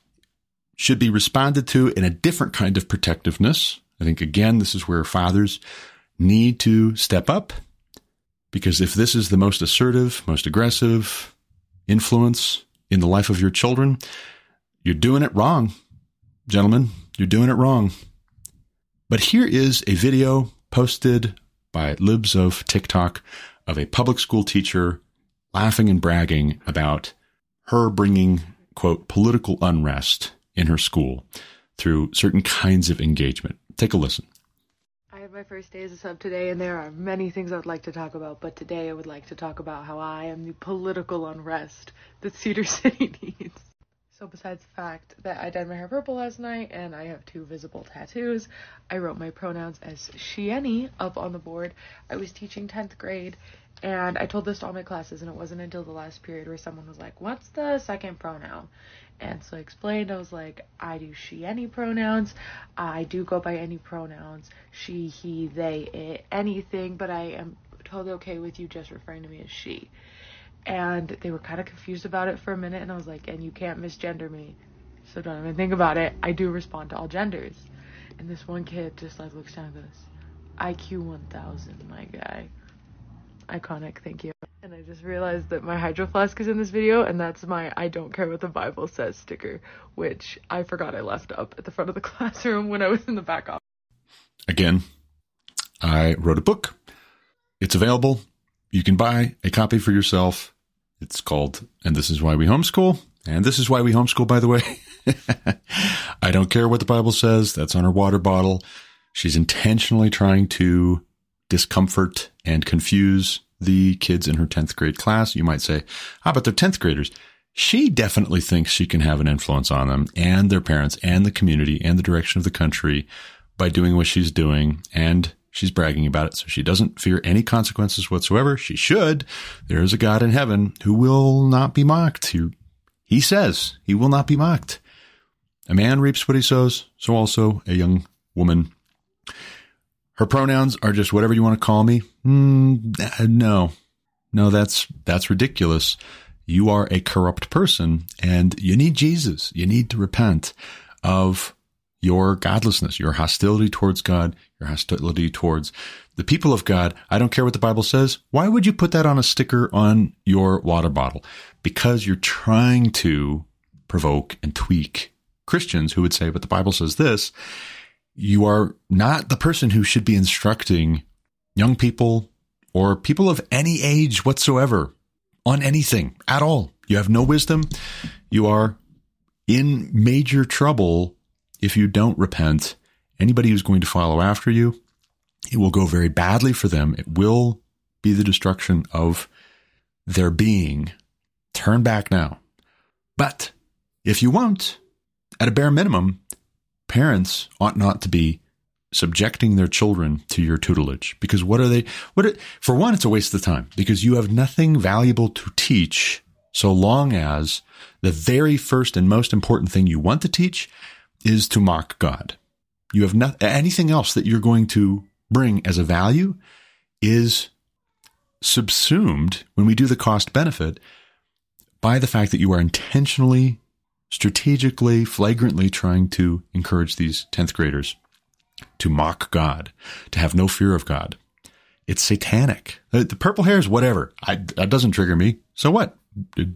should be responded to in a different kind of protectiveness. I think, again, this is where fathers need to step up because if this is the most assertive, most aggressive influence in the life of your children, you're doing it wrong, gentlemen. You're doing it wrong. But here is a video posted by libs of TikTok of a public school teacher laughing and bragging about her bringing quote, political unrest in her school through certain kinds of engagement. Take a listen. I have my first day as a sub today, and there are many things I would like to talk about, but today I would like to talk about how I am the political unrest that Cedar City needs. So, besides the fact that I dyed my hair purple last night and I have two visible tattoos, I wrote my pronouns as she, any up on the board. I was teaching 10th grade and I told this to all my classes, and it wasn't until the last period where someone was like, What's the second pronoun? And so I explained, I was like, I do she, any pronouns. I do go by any pronouns she, he, they, it, anything, but I am totally okay with you just referring to me as she. And they were kind of confused about it for a minute, and I was like, And you can't misgender me. So don't even think about it. I do respond to all genders. And this one kid just like looks down and goes, IQ 1000, my guy. Iconic, thank you. And I just realized that my hydro flask is in this video, and that's my I don't care what the Bible says sticker, which I forgot I left up at the front of the classroom when I was in the back office. Again, I wrote a book. It's available. You can buy a copy for yourself. It's called And This Is Why We Homeschool. And this is why we homeschool, by the way. I don't care what the Bible says. That's on her water bottle. She's intentionally trying to discomfort and confuse the kids in her 10th grade class. You might say, ah, but they're 10th graders. She definitely thinks she can have an influence on them and their parents and the community and the direction of the country by doing what she's doing. And she's bragging about it. So she doesn't fear any consequences whatsoever. She should. There is a God in heaven who will not be mocked. He, he says he will not be mocked. A man reaps what he sows. So also a young woman her pronouns are just whatever you want to call me. Mm, no, no, that's that's ridiculous. You are a corrupt person, and you need Jesus. You need to repent of your godlessness, your hostility towards God, your hostility towards the people of God. I don't care what the Bible says. Why would you put that on a sticker on your water bottle? Because you're trying to provoke and tweak Christians who would say, but the Bible says this you are not the person who should be instructing young people or people of any age whatsoever on anything at all. You have no wisdom. You are in major trouble if you don't repent. Anybody who's going to follow after you, it will go very badly for them. It will be the destruction of their being. Turn back now. But if you won't, at a bare minimum, parents ought not to be subjecting their children to your tutelage. Because what are they what are, for one it's a waste of time. Because you have nothing valuable to teach so long as the very first and most important thing you want to teach is to mock God. You have not anything else that you're going to bring as a value is subsumed when we do the cost benefit by the fact that you are intentionally strategically, flagrantly trying to encourage these 10th graders to mock God, to have no fear of God. It's satanic. The purple hair is whatever. I, that doesn't trigger me. So what?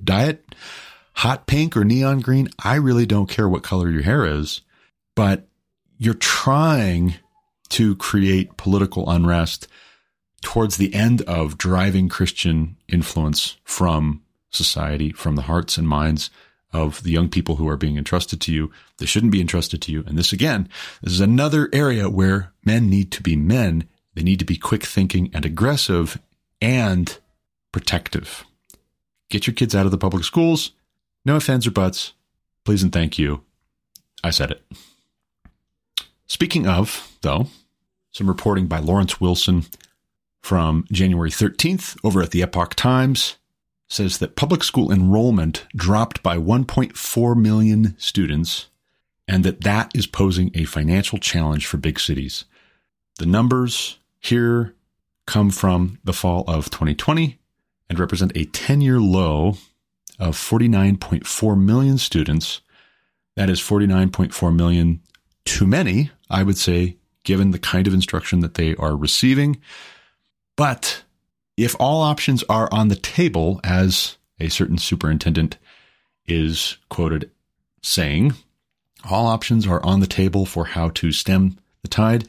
Diet hot pink or neon green. I really don't care what color your hair is, but you're trying to create political unrest towards the end of driving Christian influence from society, from the hearts and minds of the young people who are being entrusted to you. They shouldn't be entrusted to you. And this again, this is another area where men need to be men. They need to be quick thinking and aggressive and protective. Get your kids out of the public schools. No offense or buts. Please and thank you. I said it. Speaking of, though, some reporting by Lawrence Wilson from January 13th over at the Epoch Times says that public school enrollment dropped by 1.4 million students and that that is posing a financial challenge for big cities. The numbers here come from the fall of 2020 and represent a 10 year low of 49.4 million students. That is 49.4 million too many, I would say, given the kind of instruction that they are receiving. But if all options are on the table, as a certain superintendent is quoted saying, all options are on the table for how to stem the tide.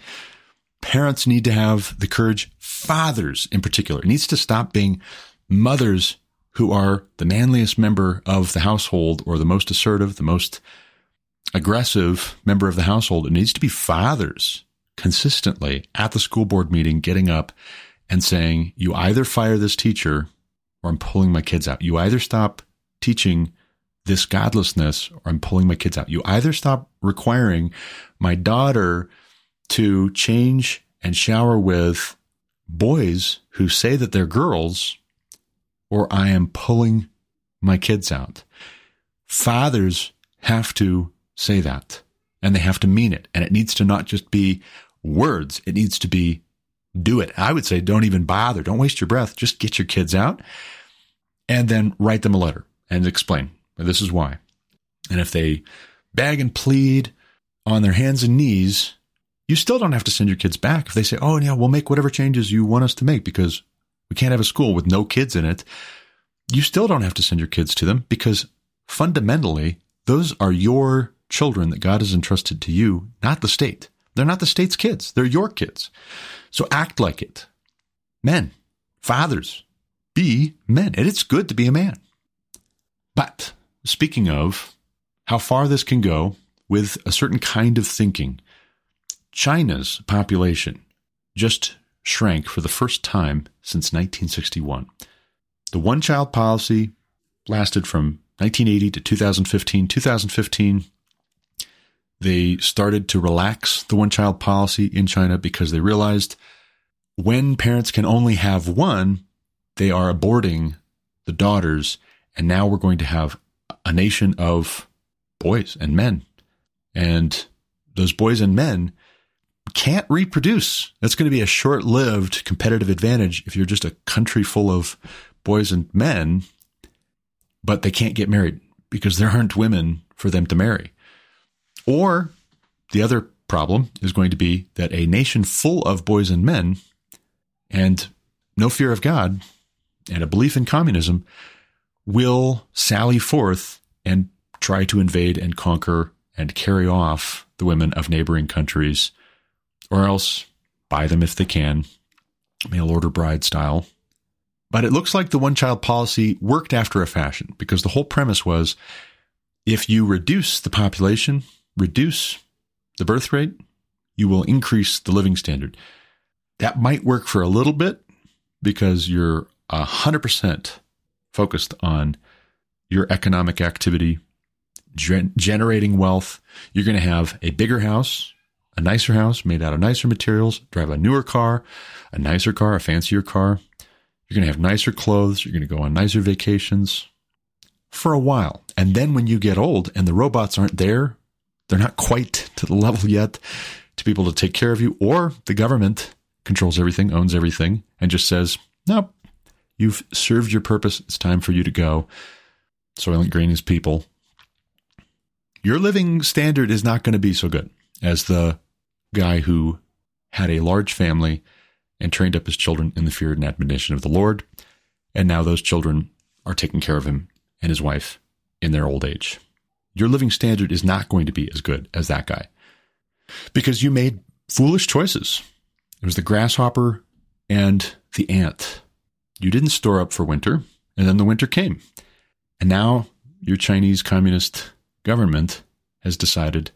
Parents need to have the courage, fathers in particular. It needs to stop being mothers who are the manliest member of the household or the most assertive, the most aggressive member of the household. It needs to be fathers consistently at the school board meeting getting up and saying, you either fire this teacher or I'm pulling my kids out. You either stop teaching this godlessness or I'm pulling my kids out. You either stop requiring my daughter to change and shower with boys who say that they're girls or I am pulling my kids out. Fathers have to say that and they have to mean it. And it needs to not just be words. It needs to be do it. I would say don't even bother. Don't waste your breath. Just get your kids out and then write them a letter and explain this is why. And if they beg and plead on their hands and knees, you still don't have to send your kids back. If they say, oh, yeah, we'll make whatever changes you want us to make because we can't have a school with no kids in it, you still don't have to send your kids to them because fundamentally, those are your children that God has entrusted to you, not the state. They're not the state's kids. They're your kids. So act like it. Men, fathers, be men. And it's good to be a man. But speaking of how far this can go with a certain kind of thinking, China's population just shrank for the first time since 1961. The one child policy lasted from 1980 to 2015. 2015, they started to relax the one child policy in China because they realized when parents can only have one, they are aborting the daughters. And now we're going to have a nation of boys and men. And those boys and men can't reproduce. That's going to be a short lived competitive advantage if you're just a country full of boys and men, but they can't get married because there aren't women for them to marry. Or the other problem is going to be that a nation full of boys and men and no fear of God and a belief in communism will sally forth and try to invade and conquer and carry off the women of neighboring countries, or else buy them if they can, mail order bride style. But it looks like the one child policy worked after a fashion because the whole premise was if you reduce the population, reduce the birth rate, you will increase the living standard. That might work for a little bit because you're 100% focused on your economic activity, gen- generating wealth. You're going to have a bigger house, a nicer house made out of nicer materials, drive a newer car, a nicer car, a fancier car. You're going to have nicer clothes. You're going to go on nicer vacations for a while. And then when you get old and the robots aren't there, they're not quite to the level yet to be able to take care of you, or the government controls everything, owns everything, and just says, nope, you've served your purpose. It's time for you to go. Soylent Green is people. Your living standard is not going to be so good as the guy who had a large family and trained up his children in the fear and admonition of the Lord. And now those children are taking care of him and his wife in their old age. Your living standard is not going to be as good as that guy because you made foolish choices. It was the grasshopper and the ant. You didn't store up for winter, and then the winter came. And now your Chinese communist government has decided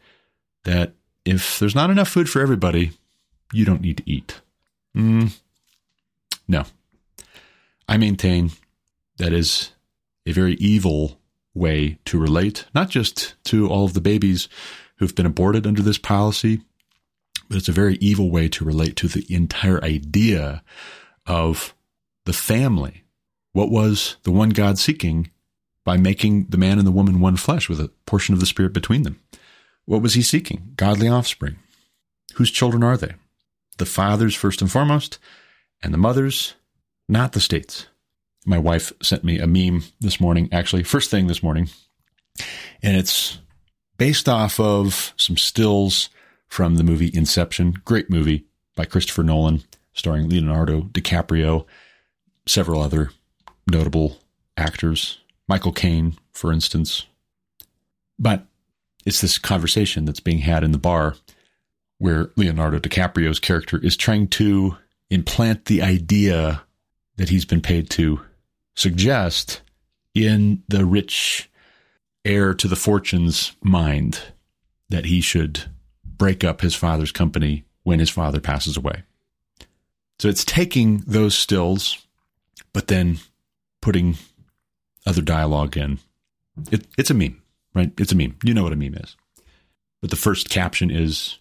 that if there's not enough food for everybody, you don't need to eat. Mm, no. I maintain that is a very evil way to relate, not just to all of the babies who've been aborted under this policy, but it's a very evil way to relate to the entire idea of the family. What was the one God seeking by making the man and the woman one flesh with a portion of the Spirit between them? What was he seeking? Godly offspring. Whose children are they? The fathers, first and foremost, and the mothers, not the states. My wife sent me a meme this morning, actually, first thing this morning, and it's based off of some stills from the movie Inception. Great movie by Christopher Nolan, starring Leonardo DiCaprio, several other notable actors, Michael Caine, for instance. But it's this conversation that's being had in the bar where Leonardo DiCaprio's character is trying to implant the idea that he's been paid to suggest in the rich heir to the fortune's mind that he should break up his father's company when his father passes away. So it's taking those stills, but then putting other dialogue in. It, it's a meme, right? It's a meme. You know what a meme is. But the first caption is,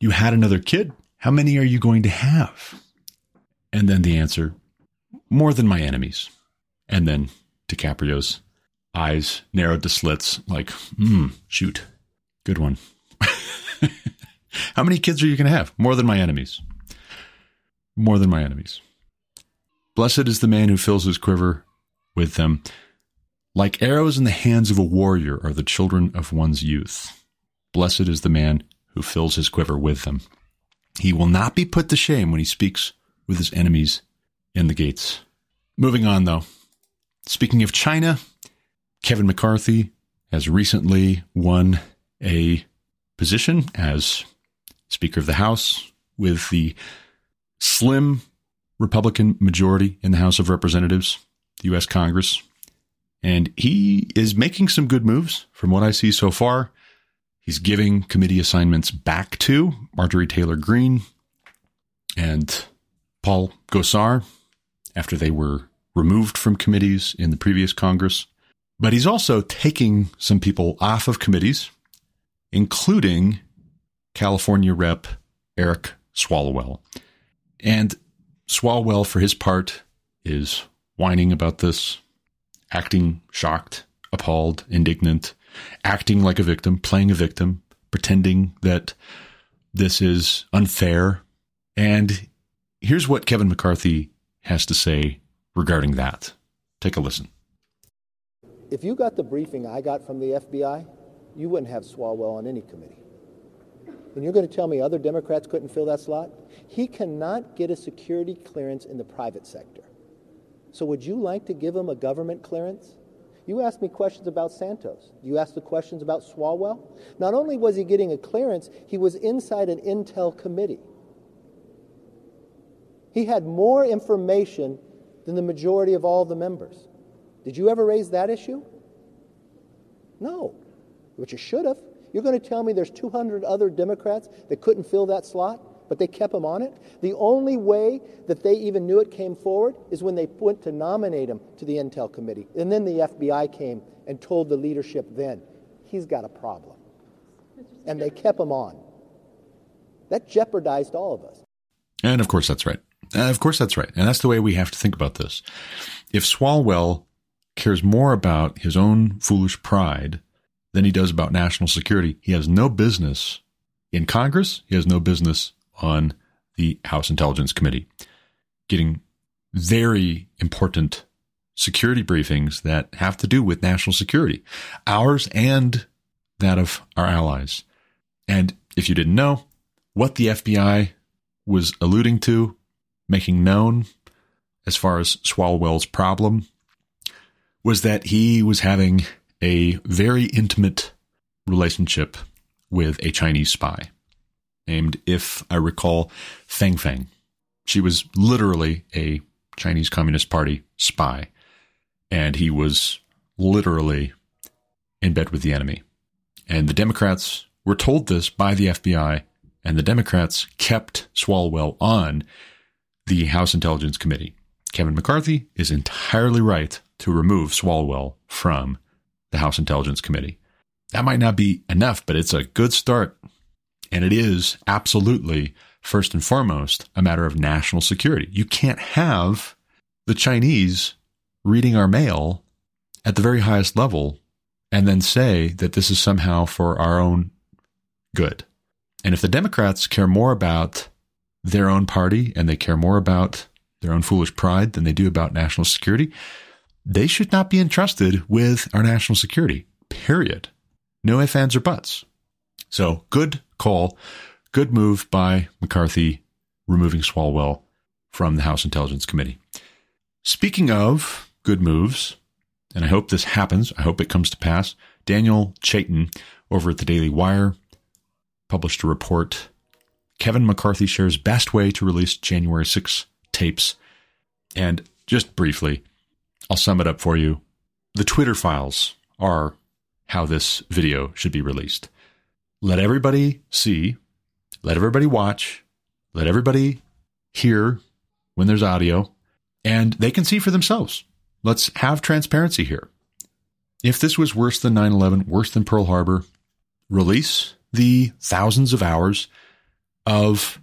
You had another kid? How many are you going to have? And then the answer, More than my enemies. And then DiCaprio's eyes narrowed to slits, like, hmm, shoot. Good one. How many kids are you going to have? More than my enemies. More than my enemies. Blessed is the man who fills his quiver with them. Like arrows in the hands of a warrior are the children of one's youth. Blessed is the man who fills his quiver with them. He will not be put to shame when he speaks with his enemies in the gates. Moving on, though. Speaking of China, Kevin McCarthy has recently won a position as Speaker of the House with the slim Republican majority in the House of Representatives, the U.S. Congress. And he is making some good moves from what I see so far. He's giving committee assignments back to Marjorie Taylor Greene and Paul Gosar after they were removed from committees in the previous Congress. But he's also taking some people off of committees, including California Rep Eric Swalwell. And Swalwell, for his part, is whining about this, acting shocked, appalled, indignant, acting like a victim, playing a victim, pretending that this is unfair. And here's what Kevin McCarthy has to say regarding that. Take a listen. If you got the briefing I got from the FBI, you wouldn't have Swalwell on any committee. And you're going to tell me other Democrats couldn't fill that slot? He cannot get a security clearance in the private sector. So would you like to give him a government clearance? You asked me questions about Santos. You asked the questions about Swalwell. Not only was he getting a clearance, he was inside an intel committee. He had more information than the majority of all the members. Did you ever raise that issue? No, but you should have. You're going to tell me there's 200 other Democrats that couldn't fill that slot, but they kept him on it? The only way that they even knew it came forward is when they went to nominate him to the Intel Committee. And then the FBI came and told the leadership then, he's got a problem. And they kept him on. That jeopardized all of us. And of course, that's right. Uh, of course, that's right. And that's the way we have to think about this. If Swalwell cares more about his own foolish pride than he does about national security. He has no business in Congress. He has no business on the House Intelligence Committee getting very important security briefings that have to do with national security, ours and that of our allies. And if you didn't know, what the FBI was alluding to, making known as far as Swalwell's problem, was that he was having a very intimate relationship with a Chinese spy named, if I recall, Feng Feng. She was literally a Chinese Communist Party spy, and he was literally in bed with the enemy. And the Democrats were told this by the FBI, and the Democrats kept Swalwell on the House Intelligence Committee. Kevin McCarthy is entirely right to remove Swalwell from the House Intelligence Committee. That might not be enough, but it's a good start. And it is absolutely, first and foremost, a matter of national security. You can't have the Chinese reading our mail at the very highest level and then say that this is somehow for our own good. And if the Democrats care more about their own party and they care more about their own foolish pride than they do about national security, they should not be entrusted with our national security, period. No ifs, ands, or buts. So good call, good move by McCarthy removing Swalwell from the House Intelligence Committee. Speaking of good moves, and I hope this happens, I hope it comes to pass, Daniel Chaitin over at the Daily Wire published a report. Kevin McCarthy shares best way to release January 6 tapes. And just briefly, I'll sum it up for you. The Twitter files are how this video should be released. Let everybody see, let everybody watch, let everybody hear when there's audio, and they can see for themselves. Let's have transparency here. If this was worse than 9 11, worse than Pearl Harbor, release the thousands of hours of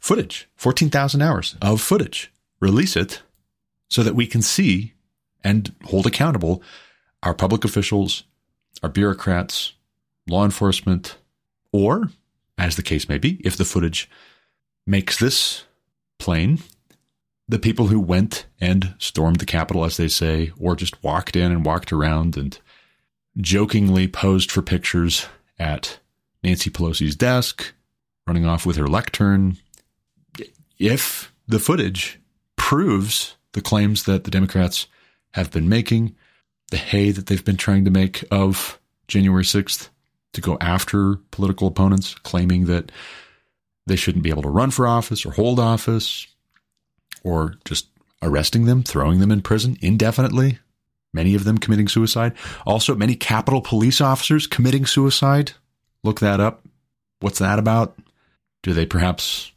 footage, 14,000 hours of footage. Release it so that we can see and hold accountable our public officials, our bureaucrats, law enforcement, or, as the case may be, if the footage makes this plain, the people who went and stormed the Capitol, as they say, or just walked in and walked around and jokingly posed for pictures at Nancy Pelosi's desk, running off with her lectern. If the footage proves the claims that the Democrats have been making, the hay that they've been trying to make of January 6th to go after political opponents, claiming that they shouldn't be able to run for office or hold office, or just arresting them, throwing them in prison indefinitely, many of them committing suicide. Also, many Capitol police officers committing suicide. Look that up. What's that about? Do they perhaps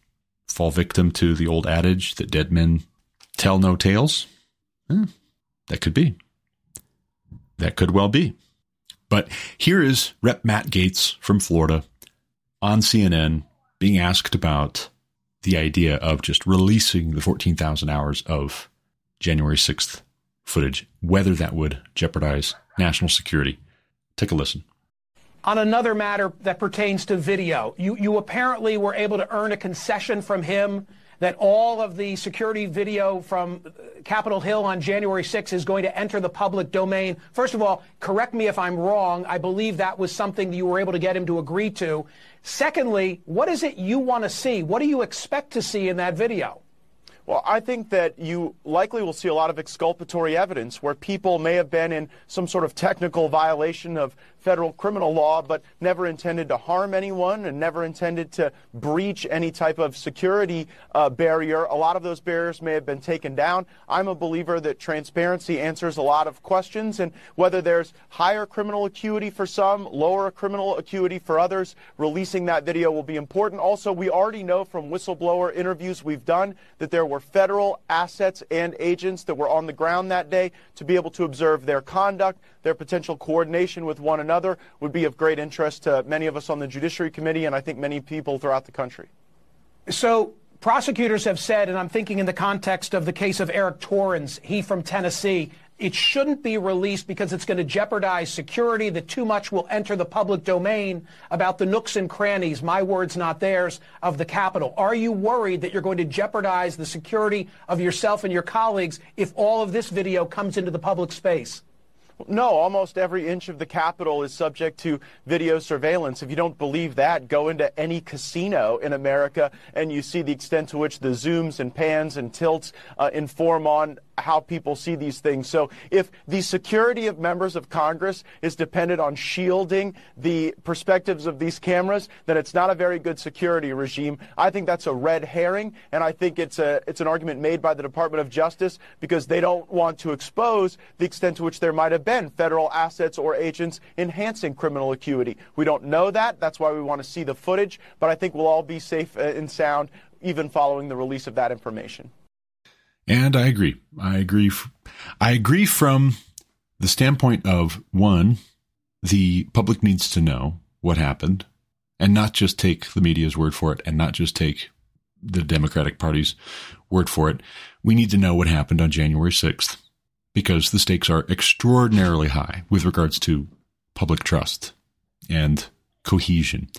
fall victim to the old adage that dead men tell no tales? Eh, that could be. That could well be. But here is Rep. Matt Gaetz from Florida on CNN being asked about the idea of just releasing the 14,000 hours of January 6th footage, whether that would jeopardize national security. Take a listen. On another matter that pertains to video, you, you apparently were able to earn a concession from him that all of the security video from uh, Capitol Hill on January 6 is going to enter the public domain. First of all, correct me if I'm wrong. I believe that was something that you were able to get him to agree to. Secondly, what is it you want to see? What do you expect to see in that video? Well, I think that you likely will see a lot of exculpatory evidence where people may have been in some sort of technical violation of federal criminal law, but never intended to harm anyone and never intended to breach any type of security uh, barrier. A lot of those barriers may have been taken down. I'm a believer that transparency answers a lot of questions, and whether there's higher criminal acuity for some, lower criminal acuity for others, releasing that video will be important. Also, we already know from whistleblower interviews we've done that there were federal assets and agents that were on the ground that day to be able to observe their conduct, their potential coordination with one another would be of great interest to many of us on the Judiciary Committee and I think many people throughout the country. So, prosecutors have said, and I'm thinking in the context of the case of Eric Torrens, he from Tennessee, it shouldn't be released because it's going to jeopardize security, that too much will enter the public domain about the nooks and crannies, my words, not theirs, of the Capitol. Are you worried that you're going to jeopardize the security of yourself and your colleagues if all of this video comes into the public space? No, almost every inch of the Capitol is subject to video surveillance. If you don't believe that, go into any casino in America and you see the extent to which the zooms and pans and tilts uh, inform on how people see these things. So if the security of members of Congress is dependent on shielding the perspectives of these cameras, then it's not a very good security regime. I think that's a red herring, and I think it's a it's an argument made by the Department of Justice because they don't want to expose the extent to which there might have been federal assets or agents enhancing criminal acuity. We don't know that. That's why we want to see the footage, but I think we'll all be safe uh, and sound even following the release of that information. And I agree. I agree. I agree from the standpoint of one, the public needs to know what happened and not just take the media's word for it and not just take the Democratic Party's word for it. We need to know what happened on January 6th because the stakes are extraordinarily high with regards to public trust and cohesion.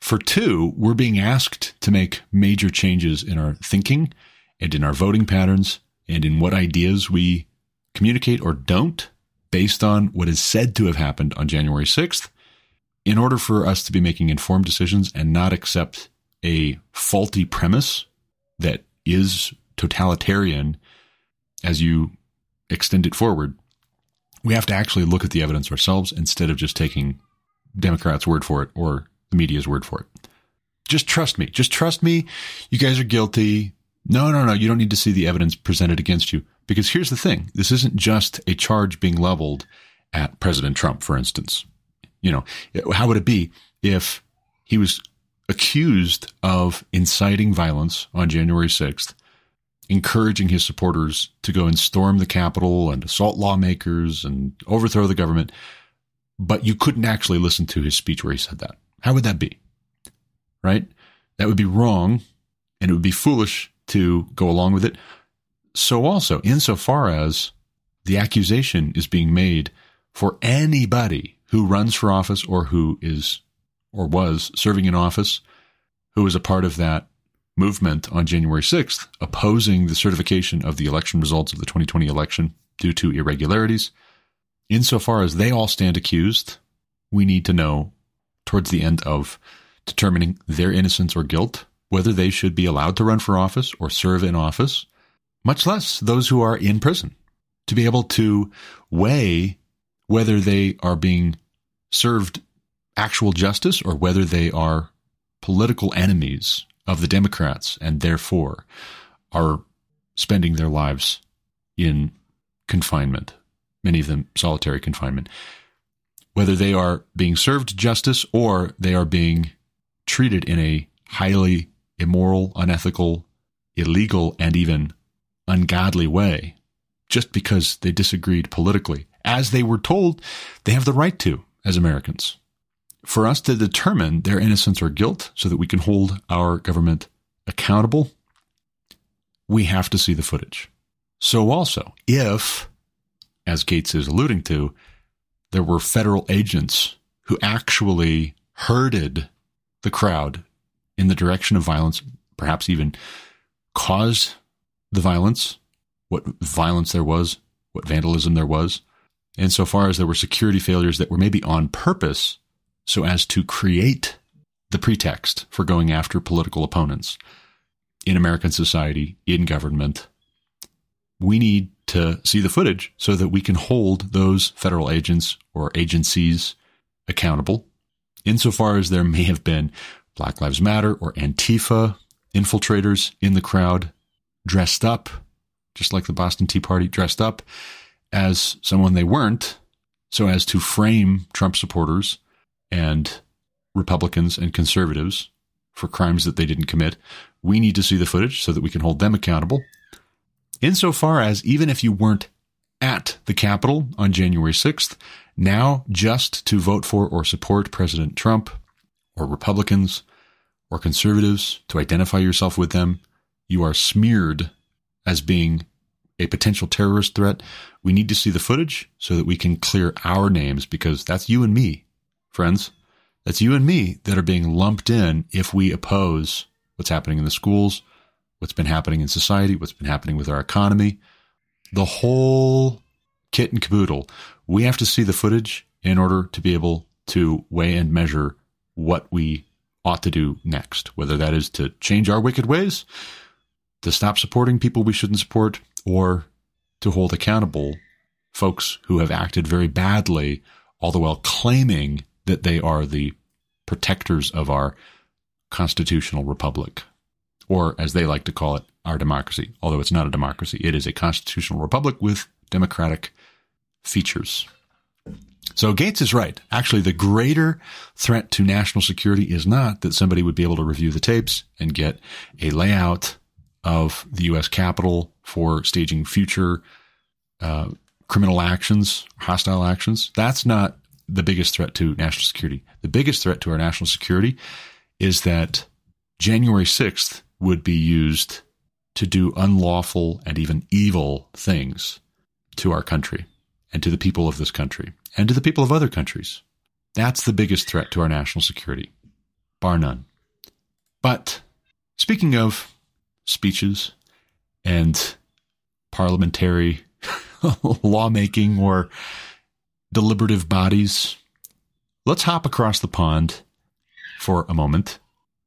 For two, we're being asked to make major changes in our thinking and in our voting patterns and in what ideas we communicate or don't based on what is said to have happened on January 6th in order for us to be making informed decisions and not accept a faulty premise that is totalitarian as you extend it forward, we have to actually look at the evidence ourselves instead of just taking Democrats' word for it or the media's word for it. Just trust me. Just trust me. You guys are guilty. No, no, no. You don't need to see the evidence presented against you. Because here's the thing. This isn't just a charge being leveled at President Trump, for instance. You know, how would it be if he was accused of inciting violence on January 6th, encouraging his supporters to go and storm the Capitol and assault lawmakers and overthrow the government, but you couldn't actually listen to his speech where he said that? How would that be? Right? That would be wrong and it would be foolish to go along with it. So also, insofar as the accusation is being made for anybody who runs for office or who is or was serving in office, who was a part of that movement on January 6th, opposing the certification of the election results of the 2020 election due to irregularities. Insofar as they all stand accused, we need to know towards the end of determining their innocence or guilt whether they should be allowed to run for office or serve in office, much less those who are in prison, to be able to weigh whether they are being served actual justice or whether they are political enemies of the Democrats and therefore are spending their lives in confinement, many of them solitary confinement. Whether they are being served justice or they are being treated in a highly immoral, unethical, illegal, and even ungodly way just because they disagreed politically, as they were told they have the right to as Americans. For us to determine their innocence or guilt so that we can hold our government accountable, we have to see the footage. So, also, if, as Gaetz is alluding to, there were federal agents who actually herded the crowd in the direction of violence, perhaps even caused the violence, what violence there was, what vandalism there was, insofar as there were security failures that were maybe on purpose so as to create the pretext for going after political opponents in American society, in government. We need to see the footage so that we can hold those federal agents or agencies accountable, insofar as there may have been Black Lives Matter or Antifa infiltrators in the crowd dressed up, just like the Boston Tea Party, dressed up as someone they weren't, so as to frame Trump supporters and Republicans and conservatives for crimes that they didn't commit. We need to see the footage so that we can hold them accountable. Insofar as even if you weren't at the Capitol on January 6th, now just to vote for or support President Trump or Republicans or conservatives, to identify yourself with them, you are smeared as being a potential terrorist threat. We need to see the footage so that we can clear our names because that's you and me, friends. That's you and me that are being lumped in if we oppose what's happening in the schools, what's been happening in society, what's been happening with our economy, the whole kit and caboodle. We have to see the footage in order to be able to weigh and measure what we ought to do next, whether that is to change our wicked ways, to stop supporting people we shouldn't support, or to hold accountable folks who have acted very badly, all the while claiming that they are the protectors of our constitutional republic, or as they like to call it, our democracy. Although it's not a democracy, it is a constitutional republic with democratic features. So Gaetz is right. Actually, the greater threat to national security is not that somebody would be able to review the tapes and get a layout of the U.S. Capitol for staging future uh, criminal actions, hostile actions. That's not the biggest threat to national security. The biggest threat to our national security is that January 6th would be used to do unlawful and even evil things to our country and to the people of this country and to the people of other countries. That's the biggest threat to our national security, bar none. But speaking of speeches and parliamentary lawmaking or deliberative bodies, let's hop across the pond for a moment.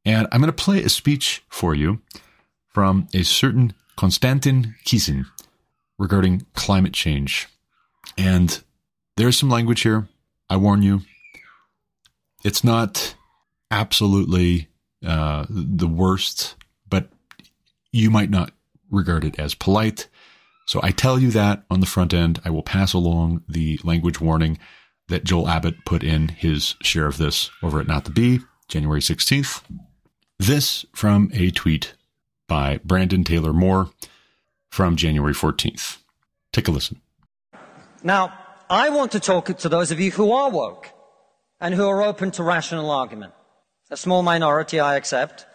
And I'm going to play a speech for you from a certain Konstantin Kisin regarding climate change. And there's some language here. I warn you. It's not absolutely uh, the worst, but you might not regard it as polite. So I tell you that on the front end. I will pass along the language warning that Joel Abbott put in his share of this over at Not the Bee, January 16th. This from a tweet by Brandon Taylor Moore from January 14th. Take a listen. Now, I want to talk to those of you who are woke and who are open to rational argument. A small minority, I accept.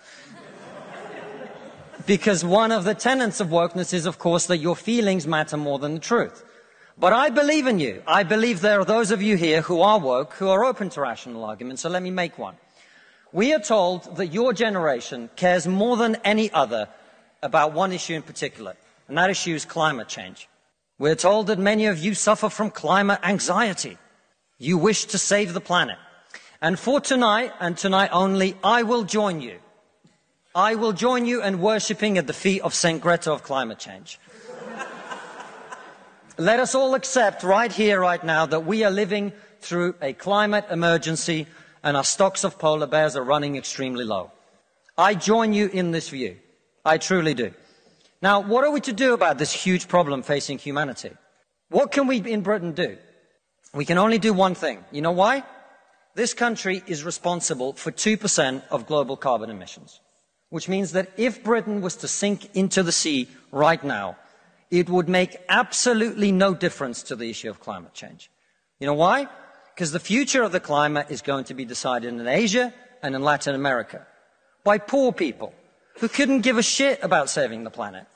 because one of the tenets of wokeness is, of course, that your feelings matter more than the truth. But I believe in you. I believe there are those of you here who are woke, who are open to rational argument, so let me make one. We are told that your generation cares more than any other about one issue in particular, and that issue is climate change. We're told that many of you suffer from climate anxiety. You wish to save the planet. And for tonight, and tonight only, I will join you. I will join you in worshipping at the feet of St. Greta of climate change. Let us all accept right here, right now, that we are living through a climate emergency and our stocks of polar bears are running extremely low. I join you in this view. I truly do. Now, what are we to do about this huge problem facing humanity? What can we in Britain do? We can only do one thing. You know why? This country is responsible for 2% of global carbon emissions, which means that if Britain was to sink into the sea right now, it would make absolutely no difference to the issue of climate change. You know why? Because the future of the climate is going to be decided in Asia and in Latin America by poor people who couldn't give a shit about saving the planet.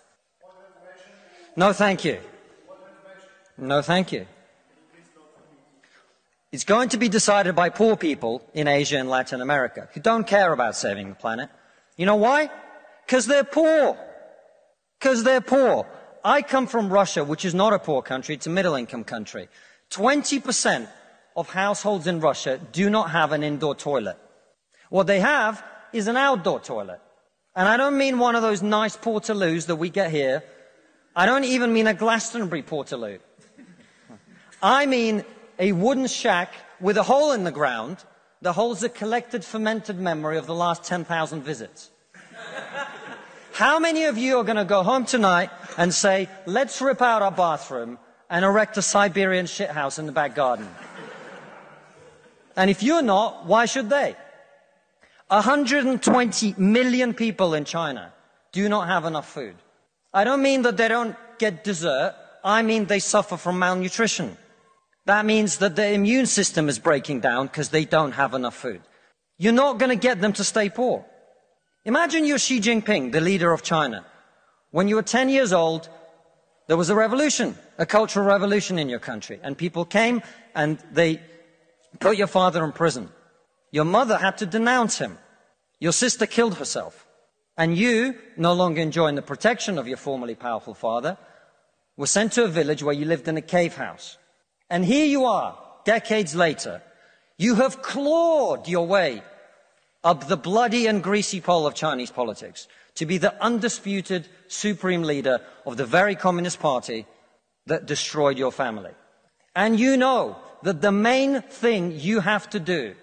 No, thank you. No, thank you. It's going to be decided by poor people in Asia and Latin America who don't care about saving the planet. You know why? Because they're poor. Because they're poor. I come from Russia, which is not a poor country, it's a middle income country. 20% of households in Russia do not have an indoor toilet. What they have is an outdoor toilet. And I don't mean one of those nice portaloos that we get here. I don't even mean a Glastonbury portaloo. I mean a wooden shack with a hole in the ground that holds a collected fermented memory of the last 10,000 visits. How many of you are going to go home tonight and say, let's rip out our bathroom and erect a Siberian shithouse in the back garden? And if you're not, why should they? 120 million people in China do not have enough food. I don't mean that they don't get dessert. I mean they suffer from malnutrition. That means that their immune system is breaking down because they don't have enough food. You're not going to get them to stay poor. Imagine you're Xi Jinping, the leader of China. When you were 10 years old, there was a revolution, a cultural revolution in your country. And people came and they put your father in prison. Your mother had to denounce him. Your sister killed herself. And you, no longer enjoying the protection of your formerly powerful father, were sent to a village where you lived in a cave house. And here you are, decades later. You have clawed your way up the bloody and greasy pole of Chinese politics to be the undisputed supreme leader of the very Communist Party that destroyed your family. And you know that the main thing you have to do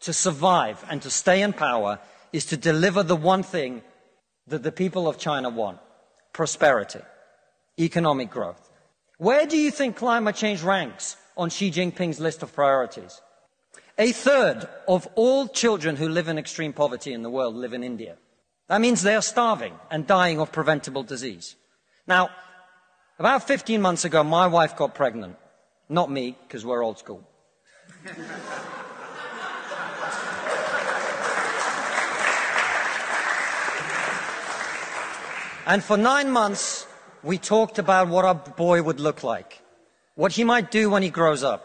to survive and to stay in power is to deliver the one thing that the people of China want prosperity, economic growth. Where do you think climate change ranks on Xi Jinping's list of priorities? A third of all children who live in extreme poverty in the world live in India. That means they are starving and dying of preventable disease. Now, about 15 months ago, my wife got pregnant. Not me, because we're old school. And for nine months, we talked about what our boy would look like, what he might do when he grows up.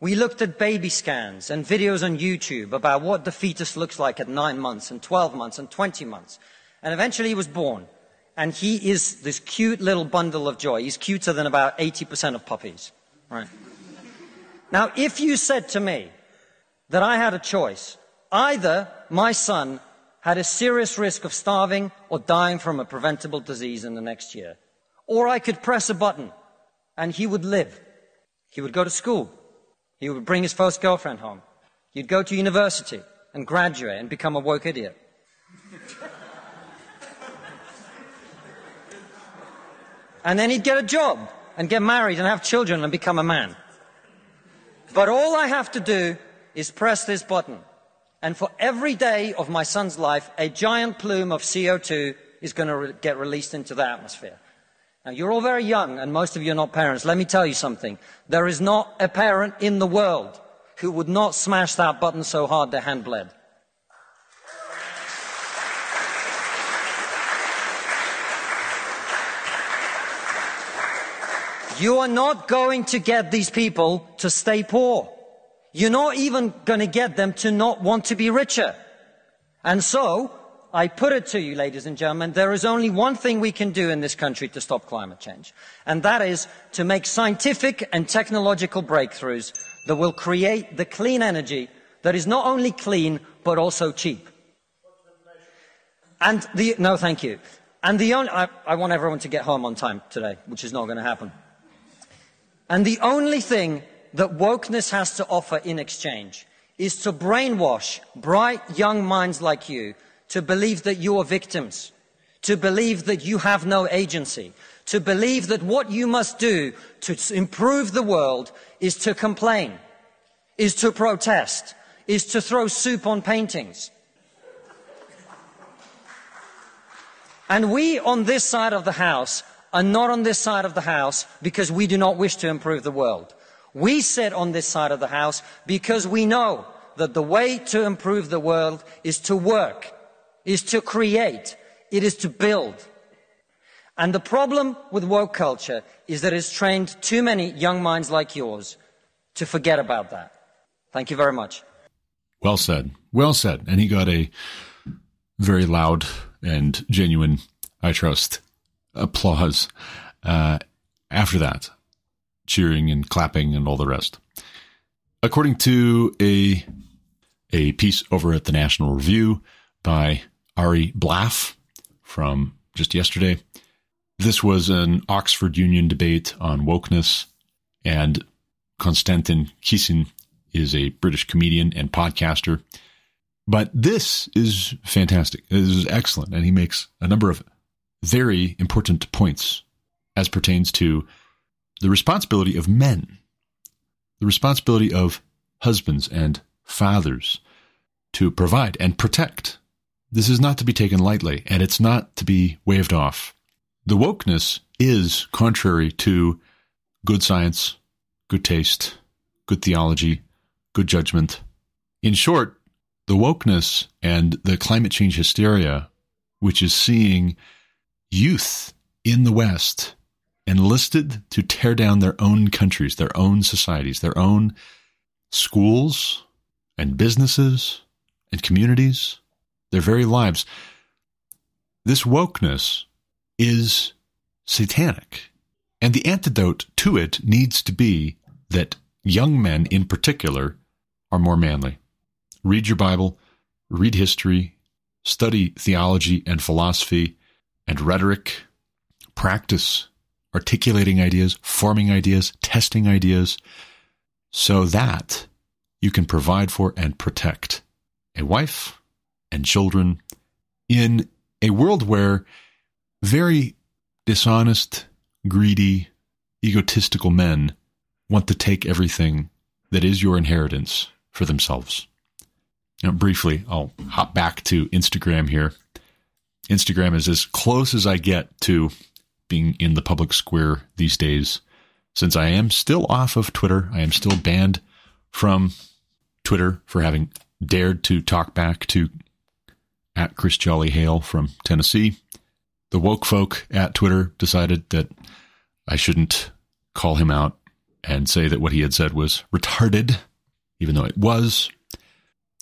We looked at baby scans and videos on YouTube about what the fetus looks like at nine months and 12 months and 20 months. And eventually he was born. And he is this cute little bundle of joy. He's cuter than about 80% of puppies. Right. Now, if you said to me that I had a choice, either my son had a serious risk of starving or dying from a preventable disease in the next year. Or I could press a button and he would live. He would go to school. He would bring his first girlfriend home. He'd go to university and graduate and become a woke idiot. and then he'd get a job and get married and have children and become a man. But all I have to do is press this button and for every day of my son's life, a giant plume of CO2 is going to re- get released into the atmosphere. Now, you're all very young, and most of you are not parents. Let me tell you something. There is not a parent in the world who would not smash that button so hard their hand bled. You are not going to get these people to stay poor. You're not even going to get them to not want to be richer. And so, I put it to you, ladies and gentlemen, there is only one thing we can do in this country to stop climate change. And that is to make scientific and technological breakthroughs that will create the clean energy that is not only clean, but also cheap. And the, no, thank you. And the only, I, I want everyone to get home on time today, which is not going to happen. And the only thing that wokeness has to offer in exchange is to brainwash bright young minds like you to believe that you are victims, to believe that you have no agency, to believe that what you must do to improve the world is to complain, is to protest, is to throw soup on paintings. And we on this side of the House are not on this side of the House because we do not wish to improve the world. We sit on this side of the House because we know that the way to improve the world is to work, is to create, it is to build. And the problem with woke culture is that it's trained too many young minds like yours to forget about that. Thank you very much. Well said. Well said. And he got a very loud and genuine, I trust, applause uh, after that, cheering and clapping and all the rest. According to a a piece over at the National Review by Ari Blaff from just yesterday, this was an Oxford Union debate on wokeness, and Konstantin Kisin is a British comedian and podcaster. But this is fantastic. This is excellent. And he makes a number of very important points as pertains to the responsibility of men, the responsibility of husbands and fathers to provide and protect. This is not to be taken lightly, and it's not to be waved off. The wokeness is contrary to good science, good taste, good theology, good judgment. In short, the wokeness and the climate change hysteria, which is seeing youth in the West enlisted to tear down their own countries, their own societies, their own schools and businesses and communities, their very lives. This wokeness is satanic. And the antidote to it needs to be that young men in particular are more manly. Read your Bible, read history, study theology and philosophy and rhetoric, practice articulating ideas, forming ideas, testing ideas, so that you can provide for and protect a wife and children in a world where very dishonest, greedy, egotistical men want to take everything that is your inheritance for themselves. Now, briefly, I'll hop back to Instagram here. Instagram is as close as I get to being in the public square these days. Since I am still off of Twitter, I am still banned from Twitter for having dared to talk back to at Chris Jolly Hale from Tennessee. The woke folk at Twitter decided that I shouldn't call him out and say that what he had said was retarded, even though it was.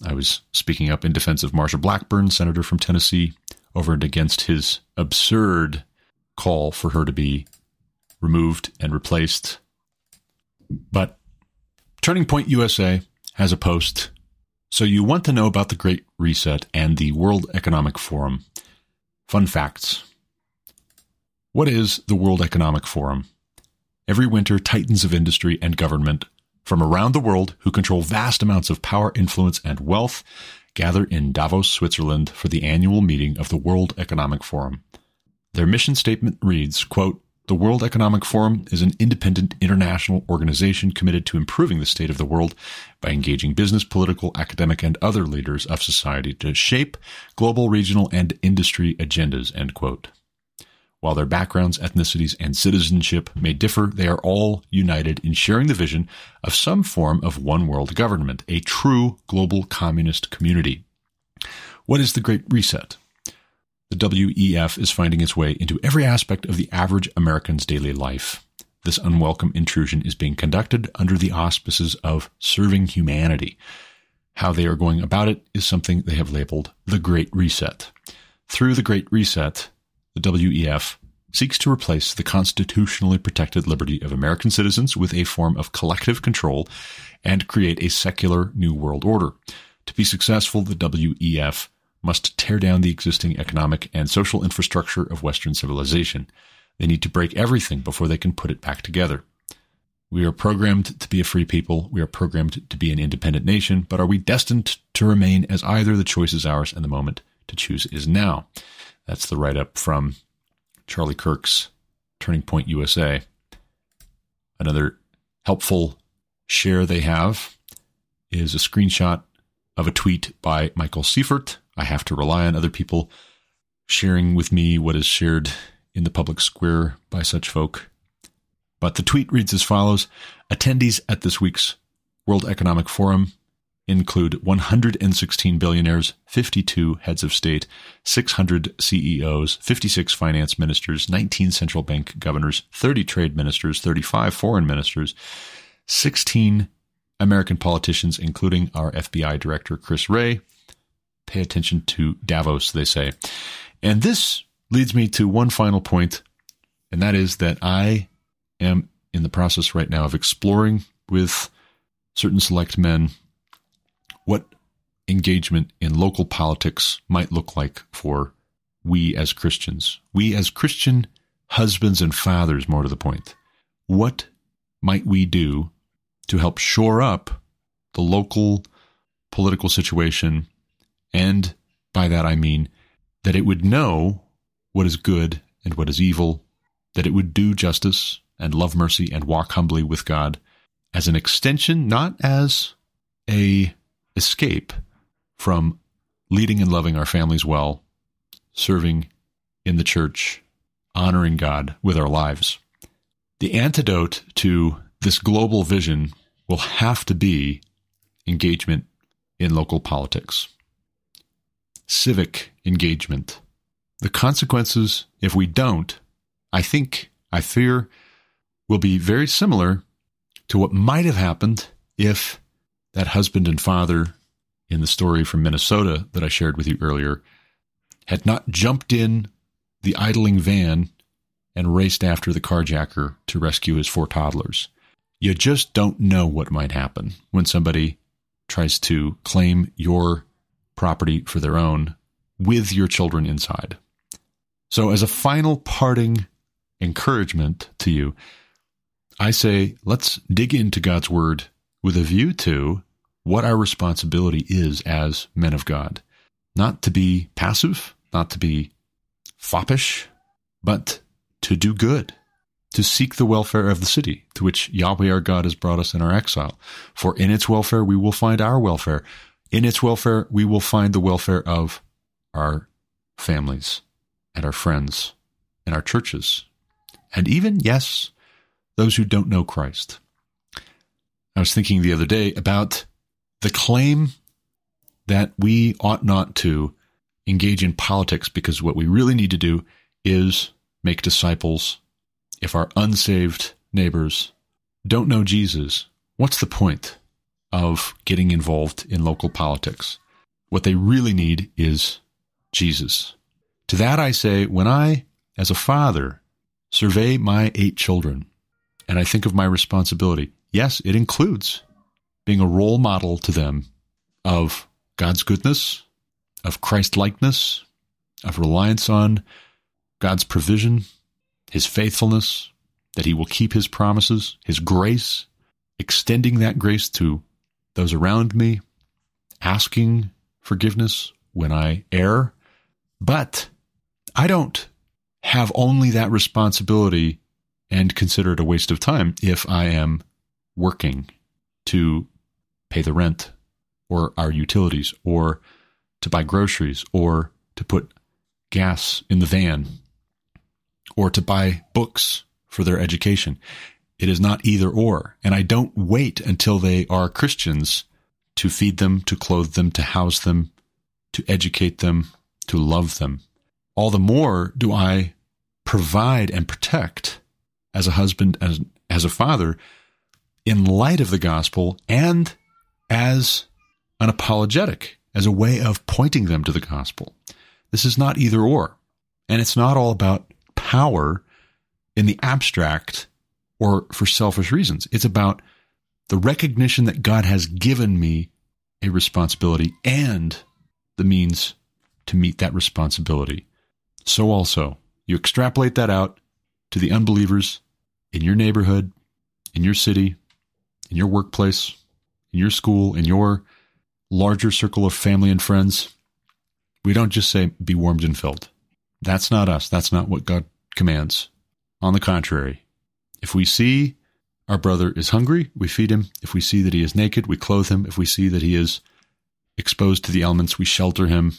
I was speaking up in defense of Marsha Blackburn, senator from Tennessee, over and against his absurd call for her to be removed and replaced. But Turning Point USA has a post. So you want to know about the Great Reset and the World Economic Forum. Fun facts. What is the World Economic Forum? Every winter, titans of industry and government from around the world who control vast amounts of power, influence, and wealth gather in Davos, Switzerland for the annual meeting of the World Economic Forum. Their mission statement reads, quote, the World Economic Forum is an independent international organization committed to improving the state of the world by engaging business, political, academic, and other leaders of society to shape global, regional, and industry agendas, end quote. While their backgrounds, ethnicities, and citizenship may differ, they are all united in sharing the vision of some form of one world government, a true global communist community. What is the Great Reset? The WEF is finding its way into every aspect of the average American's daily life. This unwelcome intrusion is being conducted under the auspices of serving humanity. How they are going about it is something they have labeled the Great Reset. Through the Great Reset, the WEF seeks to replace the constitutionally protected liberty of American citizens with a form of collective control and create a secular new world order. To be successful, the WEF must tear down the existing economic and social infrastructure of Western civilization. They need to break everything before they can put it back together. We are programmed to be a free people. We are programmed to be an independent nation, but are we destined to remain as either? The choice is ours, and the moment to choose is now. That's the write up from Charlie Kirk's Turning Point USA. Another helpful share they have is a screenshot of a tweet by Michael Seifert. I have to rely on other people sharing with me what is shared in the public square by such folk. But the tweet reads as follows Attendees at this week's World Economic Forum include 116 billionaires, 52 heads of state, 600 CEOs, 56 finance ministers, 19 central bank governors, 30 trade ministers, 35 foreign ministers, 16 American politicians, including our FBI director, Chris Wray. Pay attention to Davos, they say. And this leads me to one final point, and that is that I am in the process right now of exploring with certain select men what engagement in local politics might look like for we as Christians. We as Christian husbands and fathers, more to the point. What might we do to help shore up the local political situation? And by that I mean that it would know what is good and what is evil, that it would do justice and love mercy and walk humbly with God as an extension, not as a escape from leading and loving our families well, serving in the church, honoring God with our lives. The antidote to this global vision will have to be engagement in local politics, civic engagement. The consequences, if we don't, I think, I fear, will be very similar to what might have happened if that husband and father in the story from Minnesota that I shared with you earlier had not jumped in the idling van and raced after the carjacker to rescue his four toddlers. You just don't know what might happen when somebody tries to claim your property for their own with your children inside. So, as a final parting encouragement to you, I say let's dig into God's Word with a view to what our responsibility is as men of God. Not to be passive, not to be foppish, but to do good, to seek the welfare of the city to which Yahweh our God has brought us in our exile. For in its welfare we will find our welfare. In its welfare we will find the welfare of our families and our friends and our churches. And even, yes, those who don't know Christ. I was thinking the other day about the claim that we ought not to engage in politics because what we really need to do is make disciples. If our unsaved neighbors don't know Jesus, what's the point of getting involved in local politics? What they really need is Jesus. To that I say, when I, as a father, survey my eight children, and I think of my responsibility. Yes, it includes being a role model to them of God's goodness, of Christ likeness, of reliance on God's provision, His faithfulness, that He will keep His promises, His grace, extending that grace to those around me, asking forgiveness when I err. But I don't have only that responsibility and consider it a waste of time if I am working to pay the rent or our utilities or to buy groceries or to put gas in the van or to buy books for their education. It is not either or. And I don't wait until they are Christians to feed them, to clothe them, to house them, to educate them, to love them. All the more do I provide and protect as a husband, as, as a father, in light of the gospel and as an apologetic, as a way of pointing them to the gospel. This is not either or. And it's not all about power in the abstract or for selfish reasons. It's about the recognition that God has given me a responsibility and the means to meet that responsibility. So also, you extrapolate that out to the unbelievers in your neighborhood, in your city, in your workplace, in your school, in your larger circle of family and friends. We don't just say, be warmed and filled. That's not us. That's not what God commands. On the contrary, if we see our brother is hungry, we feed him. If we see that he is naked, we clothe him. If we see that he is exposed to the elements, we shelter him.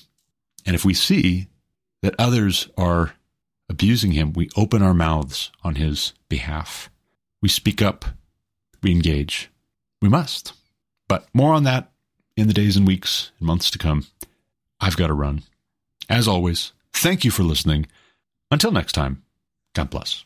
And if we see that others are abusing him, we open our mouths on his behalf. We speak up. We engage. We must. But more on that in the days and weeks and months to come. I've got to run. As always, thank you for listening. Until next time, God bless.